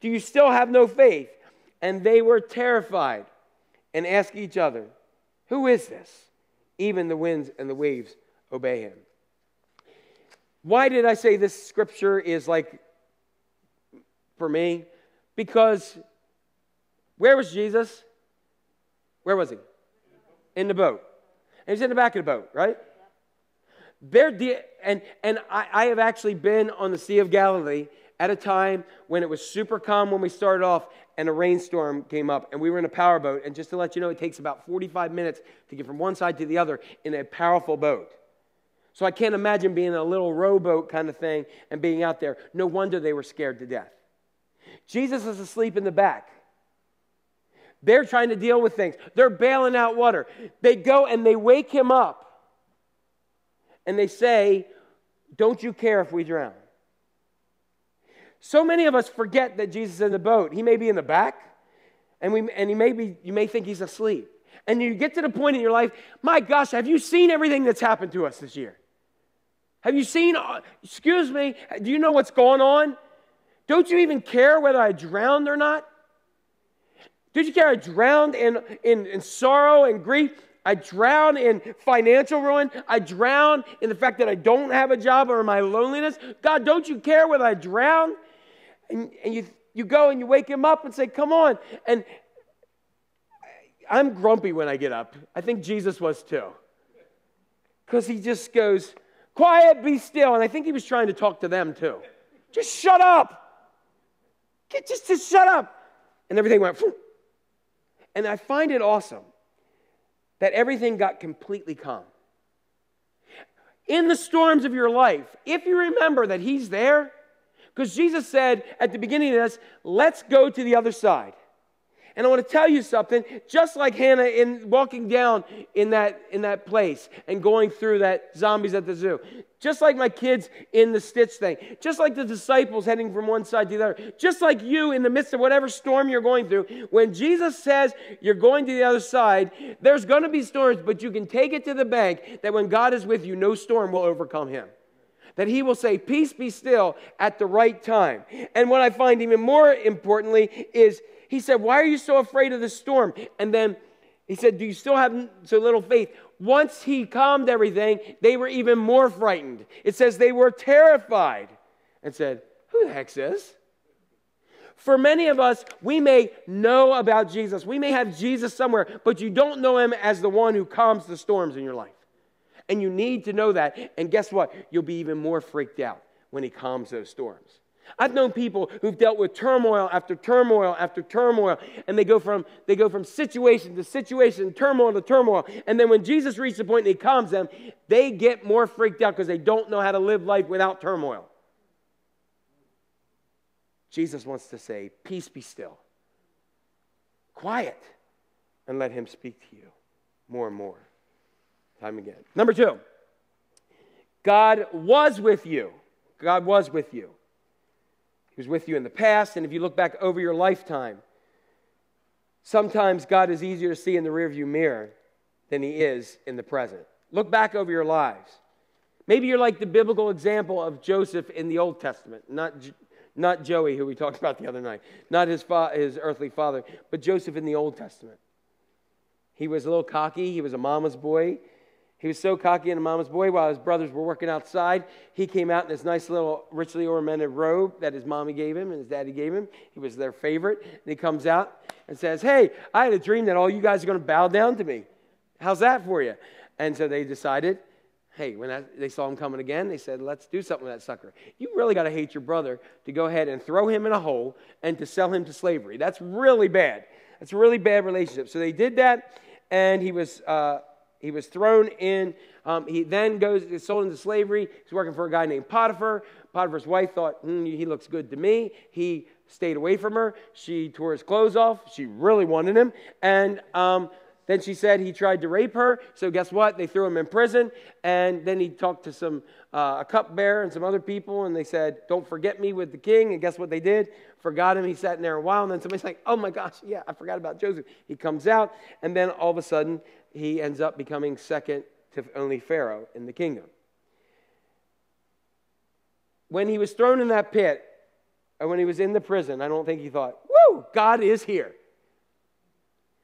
Do you still have no faith? And they were terrified and asked each other, Who is this? Even the winds and the waves obey him. Why did I say this scripture is like for me? Because where was Jesus? Where was he? In the boat. And he's in the back of the boat, right? There, and and I, I have actually been on the Sea of Galilee at a time when it was super calm when we started off and a rainstorm came up and we were in a power boat. And just to let you know it takes about 45 minutes to get from one side to the other in a powerful boat. So i can't imagine being in a little rowboat kind of thing and being out there. No wonder they were scared to death. Jesus is asleep in the back they're trying to deal with things. They're bailing out water. They go and they wake him up and they say, Don't you care if we drown? So many of us forget that Jesus is in the boat. He may be in the back, and, we, and he may be, you may think he's asleep. And you get to the point in your life, my gosh, have you seen everything that's happened to us this year? Have you seen, uh, excuse me, do you know what's going on? Don't you even care whether I drowned or not? Did you care? I drowned in, in, in sorrow and grief. I drown in financial ruin. I drown in the fact that I don't have a job or my loneliness. God, don't you care whether I drown? And, and you, you go and you wake him up and say, Come on. And I'm grumpy when I get up. I think Jesus was too. Because he just goes, Quiet, be still. And I think he was trying to talk to them too. Just shut up. Get, just, just shut up. And everything went, Phew. And I find it awesome that everything got completely calm. In the storms of your life, if you remember that he's there, because Jesus said at the beginning of this, let's go to the other side. And I want to tell you something, just like Hannah in walking down in that, in that place and going through that zombies at the zoo, just like my kids in the Stitch thing, just like the disciples heading from one side to the other, just like you in the midst of whatever storm you're going through, when Jesus says you're going to the other side, there's going to be storms, but you can take it to the bank that when God is with you, no storm will overcome him that he will say, Peace be still at the right time. And what I find even more importantly is he said, Why are you so afraid of the storm? And then he said, Do you still have so little faith? Once he calmed everything, they were even more frightened. It says they were terrified and said, Who the heck's this? For many of us, we may know about Jesus. We may have Jesus somewhere, but you don't know him as the one who calms the storms in your life. And you need to know that. And guess what? You'll be even more freaked out when he calms those storms. I've known people who've dealt with turmoil after turmoil after turmoil, and they go from they go from situation to situation, turmoil to turmoil. And then when Jesus reaches the point and he calms them, they get more freaked out because they don't know how to live life without turmoil. Jesus wants to say, Peace be still. Quiet. And let him speak to you more and more. Time again. Number two, God was with you. God was with you. He was with you in the past, and if you look back over your lifetime, sometimes God is easier to see in the rearview mirror than he is in the present. Look back over your lives. Maybe you're like the biblical example of Joseph in the Old Testament, not, not Joey, who we talked about the other night, not his, fa- his earthly father, but Joseph in the Old Testament. He was a little cocky, he was a mama's boy, he was so cocky and a mama's boy while his brothers were working outside. He came out in this nice little richly ornamented robe that his mommy gave him and his daddy gave him. He was their favorite. And he comes out and says, Hey, I had a dream that all you guys are going to bow down to me. How's that for you? And so they decided, hey, when that, they saw him coming again, they said, let's do something with that sucker. You really got to hate your brother to go ahead and throw him in a hole and to sell him to slavery. That's really bad. That's a really bad relationship. So they did that, and he was. Uh, he was thrown in. Um, he then goes, is sold into slavery. He's working for a guy named Potiphar. Potiphar's wife thought, hmm, he looks good to me. He stayed away from her. She tore his clothes off. She really wanted him. And um, then she said he tried to rape her. So guess what? They threw him in prison. And then he talked to some uh, a cupbearer and some other people, and they said, "Don't forget me with the king." And guess what they did? Forgot him. He sat in there a while, and then somebody's like, "Oh my gosh, yeah, I forgot about Joseph." He comes out, and then all of a sudden he ends up becoming second to only Pharaoh in the kingdom. When he was thrown in that pit, or when he was in the prison, I don't think he thought, woo, God is here.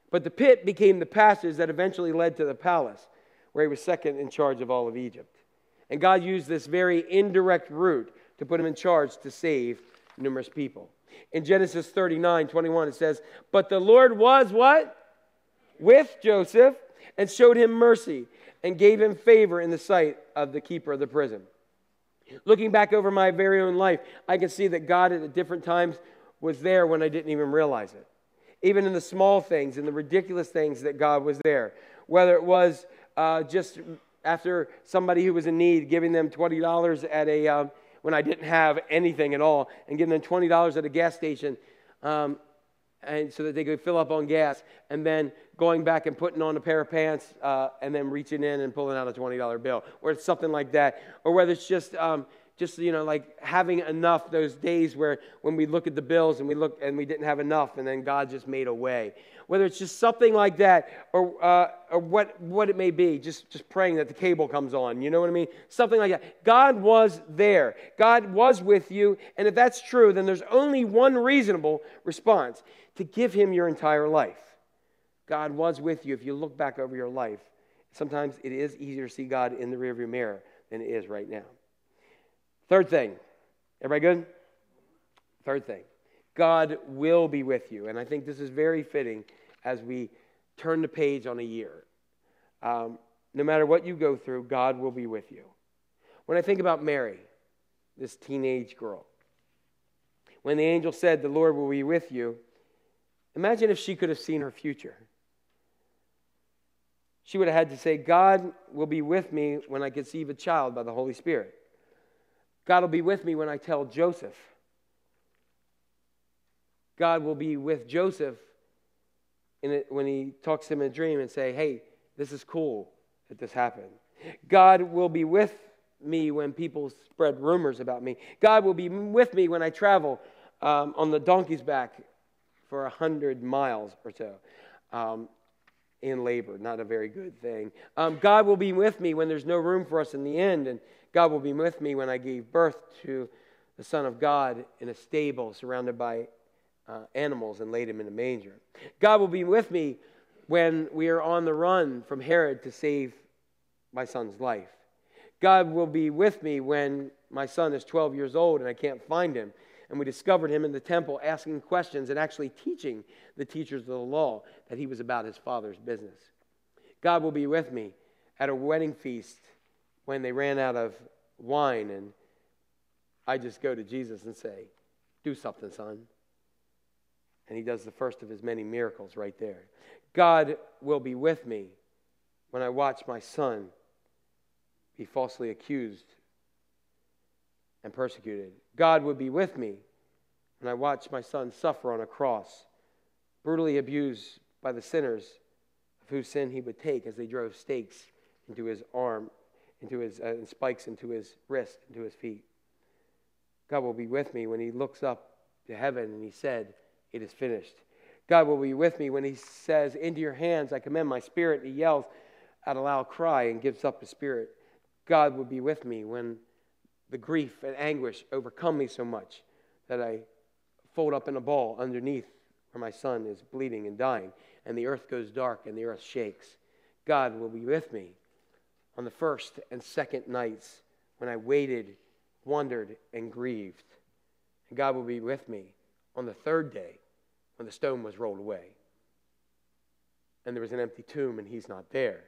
But the pit became the passage that eventually led to the palace, where he was second in charge of all of Egypt. And God used this very indirect route to put him in charge to save numerous people. In Genesis 39 21, it says, But the Lord was what? With Joseph and showed him mercy and gave him favor in the sight of the keeper of the prison. Looking back over my very own life, I can see that God at different times was there when I didn't even realize it. Even in the small things and the ridiculous things that God was there. Whether it was uh, just after somebody who was in need, giving them $20 at a, um, when I didn't have anything at all, and giving them $20 at a gas station um, and so that they could fill up on gas, and then going back and putting on a pair of pants, uh, and then reaching in and pulling out a twenty dollar bill, or it's something like that, or whether it's just um, just you know like having enough those days where when we look at the bills and we look and we didn't have enough, and then God just made a way. Whether it's just something like that, or uh, or what what it may be, just just praying that the cable comes on. You know what I mean? Something like that. God was there. God was with you, and if that's true, then there's only one reasonable response to give Him your entire life. God was with you if you look back over your life. Sometimes it is easier to see God in the rearview mirror than it is right now. Third thing. Everybody good? Third thing. God will be with you. And I think this is very fitting as we turn the page on a year. Um, no matter what you go through, God will be with you. When I think about Mary, this teenage girl, when the angel said, The Lord will be with you, imagine if she could have seen her future. She would have had to say, God will be with me when I conceive a child by the Holy Spirit. God will be with me when I tell Joseph. God will be with Joseph it, when he talks to him in a dream and say, hey, this is cool that this happened. God will be with me when people spread rumors about me. God will be with me when I travel um, on the donkey's back for a hundred miles or so um, in labor. Not a very good thing. Um, God will be with me when there's no room for us in the end, and God will be with me when I gave birth to the Son of God in a stable surrounded by uh, animals and laid him in a manger. God will be with me when we are on the run from Herod to save my son's life. God will be with me when my son is 12 years old and I can't find him. And we discovered him in the temple asking questions and actually teaching the teachers of the law that he was about his father's business. God will be with me at a wedding feast when they ran out of wine and I just go to Jesus and say, Do something, son. And he does the first of his many miracles right there. God will be with me when I watch my son be falsely accused and persecuted. God would be with me when I watch my son suffer on a cross, brutally abused by the sinners of whose sin he would take as they drove stakes into his arm, into his uh, and spikes into his wrist, into his feet. God will be with me when he looks up to heaven and he said, It is finished. God will be with me when he says, Into your hands I commend my spirit. He yells at a loud cry and gives up his spirit. God will be with me when the grief and anguish overcome me so much that I fold up in a ball underneath where my son is bleeding and dying, and the earth goes dark and the earth shakes. God will be with me on the first and second nights when I waited, wondered, and grieved. And God will be with me on the third day when the stone was rolled away and there was an empty tomb and he's not there.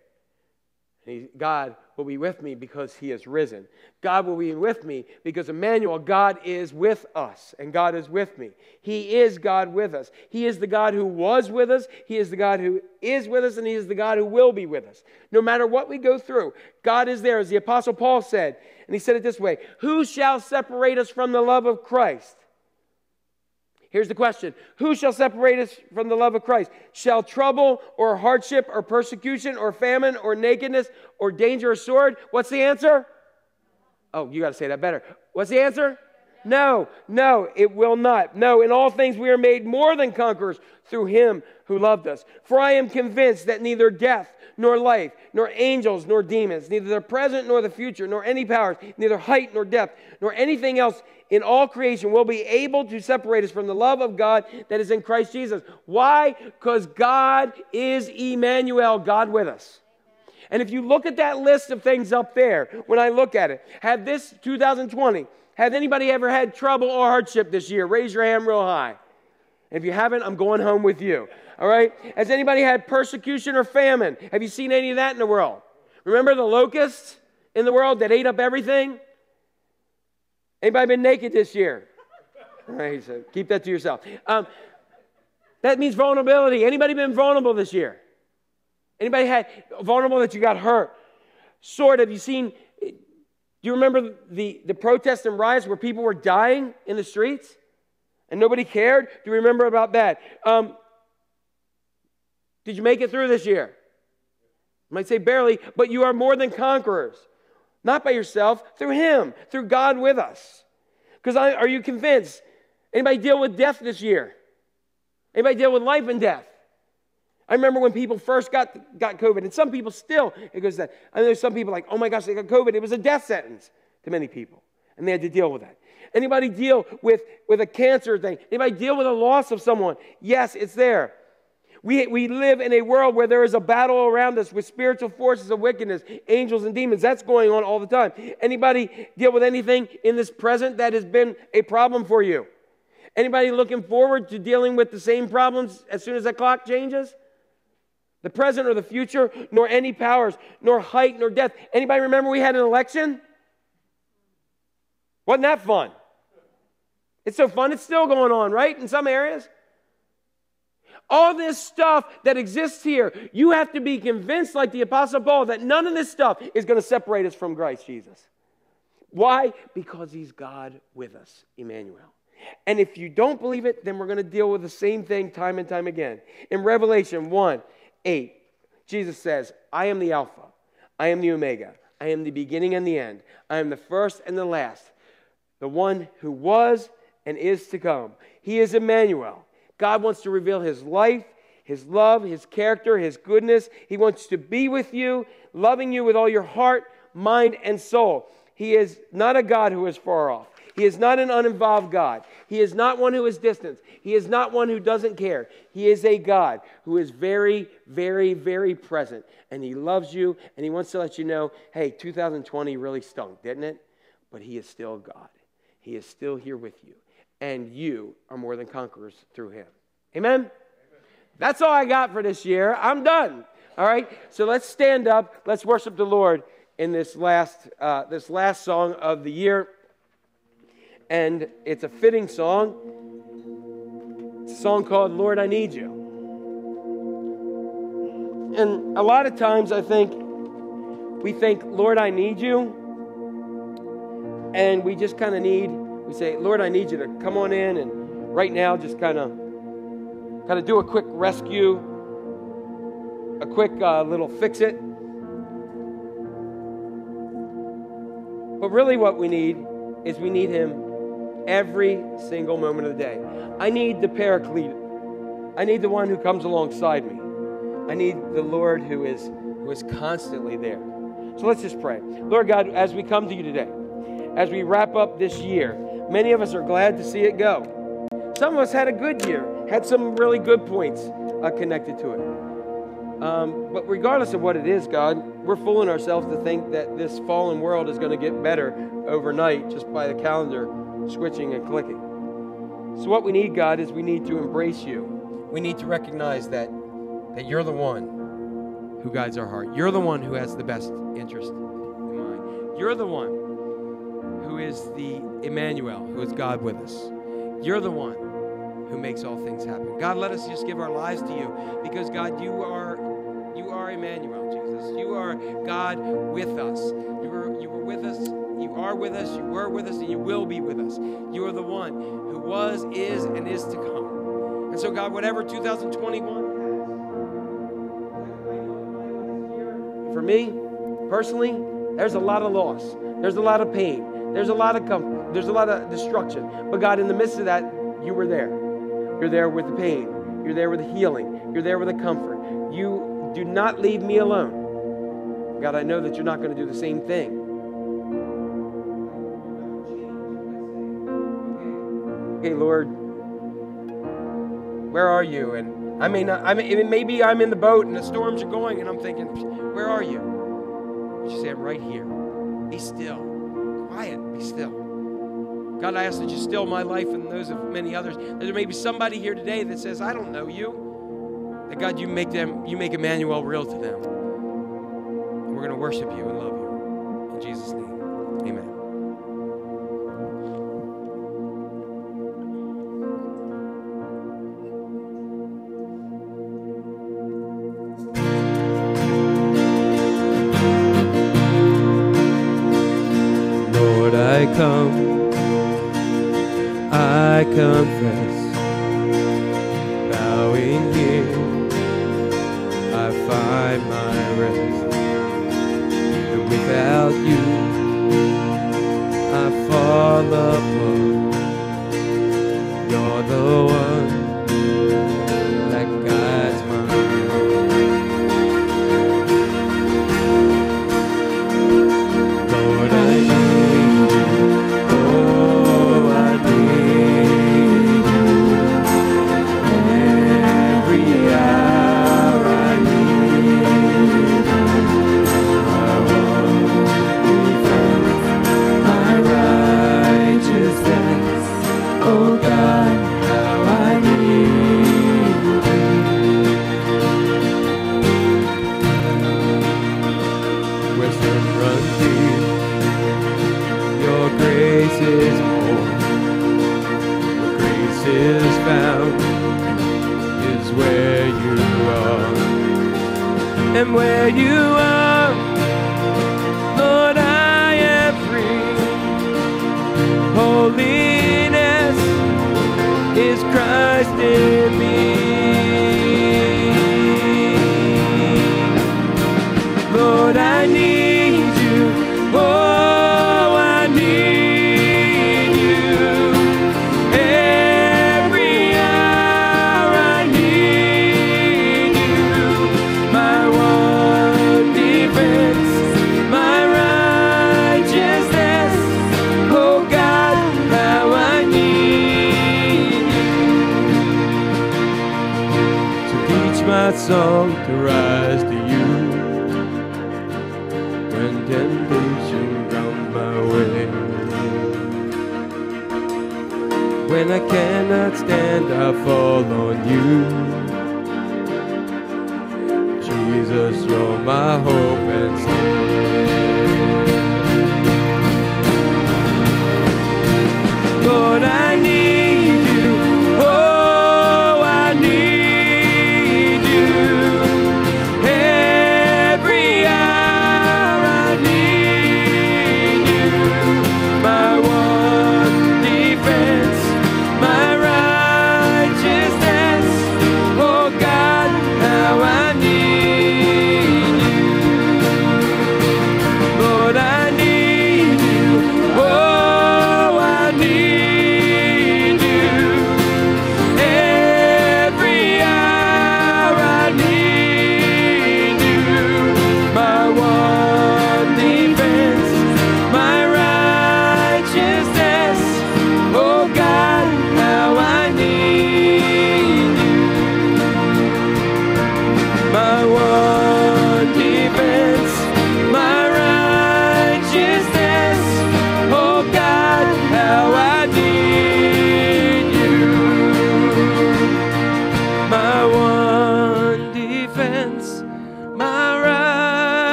And he, God will be with me because he has risen. God will be with me because Emmanuel, God is with us, and God is with me. He is God with us. He is the God who was with us, He is the God who is with us, and He is the God who will be with us. No matter what we go through, God is there, as the Apostle Paul said. And he said it this way Who shall separate us from the love of Christ? Here's the question Who shall separate us from the love of Christ? Shall trouble or hardship or persecution or famine or nakedness or danger or sword? What's the answer? Oh, you got to say that better. What's the answer? No, no, it will not. No, in all things we are made more than conquerors through him who loved us. For I am convinced that neither death nor life, nor angels nor demons, neither the present nor the future, nor any powers, neither height nor depth, nor anything else in all creation will be able to separate us from the love of God that is in Christ Jesus. Why? Because God is Emmanuel, God with us. And if you look at that list of things up there, when I look at it, had this 2020, has anybody ever had trouble or hardship this year? Raise your hand real high. If you haven't, I'm going home with you. All right? Has anybody had persecution or famine? Have you seen any of that in the world? Remember the locusts in the world that ate up everything? Anybody been naked this year? *laughs* Right, so keep that to yourself. Um, that means vulnerability. Anybody been vulnerable this year? Anybody had vulnerable that you got hurt? Sword, have you seen do you remember the, the protests and riots where people were dying in the streets and nobody cared? Do you remember about that? Um, did you make it through this year? You might say barely, but you are more than conquerors. Not by yourself, through Him, through God with us. Because are you convinced? Anybody deal with death this year? Anybody deal with life and death? I remember when people first got, got COVID, and some people still, it goes that. I know some people like, oh my gosh, they got COVID. It was a death sentence to many people, and they had to deal with that. Anybody deal with, with a cancer thing? Anybody deal with a loss of someone? Yes, it's there. We, we live in a world where there is a battle around us with spiritual forces of wickedness, angels and demons. That's going on all the time. Anybody deal with anything in this present that has been a problem for you? Anybody looking forward to dealing with the same problems as soon as that clock changes? The present or the future, nor any powers, nor height, nor depth. Anybody remember we had an election? Wasn't that fun? It's so fun, it's still going on, right? In some areas. All this stuff that exists here, you have to be convinced, like the Apostle Paul, that none of this stuff is going to separate us from Christ Jesus. Why? Because he's God with us, Emmanuel. And if you don't believe it, then we're going to deal with the same thing time and time again. In Revelation 1 8, Jesus says, I am the Alpha, I am the Omega, I am the beginning and the end, I am the first and the last, the one who was and is to come. He is Emmanuel. God wants to reveal his life, his love, his character, his goodness. He wants to be with you, loving you with all your heart, mind, and soul. He is not a God who is far off. He is not an uninvolved God. He is not one who is distant. He is not one who doesn't care. He is a God who is very, very, very present. And He loves you and He wants to let you know hey, 2020 really stunk, didn't it? But He is still God. He is still here with you. And you are more than conquerors through Him. Amen? Amen. That's all I got for this year. I'm done. All right? So let's stand up. Let's worship the Lord in this last, uh, this last song of the year and it's a fitting song. It's a song called Lord, I Need You. And a lot of times I think we think, Lord, I need you. And we just kind of need, we say, Lord, I need you to come on in and right now just kind of kind of do a quick rescue, a quick uh, little fix it. But really, what we need is we need Him every single moment of the day. I need the paraclete. I need the one who comes alongside me. I need the Lord who is who is constantly there. So let's just pray. Lord God, as we come to you today, as we wrap up this year, many of us are glad to see it go. Some of us had a good year, had some really good points uh, connected to it. Um, but regardless of what it is, God, we're fooling ourselves to think that this fallen world is going to get better overnight just by the calendar switching and clicking. So, what we need, God, is we need to embrace you. We need to recognize that, that you're the one who guides our heart. You're the one who has the best interest in mind. You're the one who is the Emmanuel, who is God with us. You're the one who makes all things happen. God, let us just give our lives to you because, God, you are you are Emmanuel, Jesus. You are God with us. You were, you were with us are with us, you were with us, and you will be with us. You are the one who was, is, and is to come. And so, God, whatever 2021 for me personally, there's a lot of loss. There's a lot of pain. There's a lot of comfort. There's a lot of destruction. But God, in the midst of that, you were there. You're there with the pain. You're there with the healing. You're there with the comfort. You do not leave me alone. God, I know that you're not going to do the same thing. Okay, Lord, where are you? And I not, I mean, maybe I'm in the boat and the storms are going, and I'm thinking, where are you? But you say, I'm right here. Be still. Quiet. Be still. God, I ask that you still my life and those of many others. There may be somebody here today that says, I don't know you. That God, you make them, you make Emmanuel real to them. And we're going to worship you and love you. In Jesus' name, come, I confess,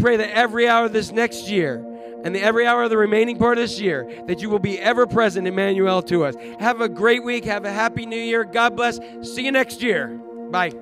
pray that every hour of this next year, and the every hour of the remaining part of this year that you will be ever present, Emmanuel, to us. Have a great week. Have a happy new year. God bless. See you next year. Bye.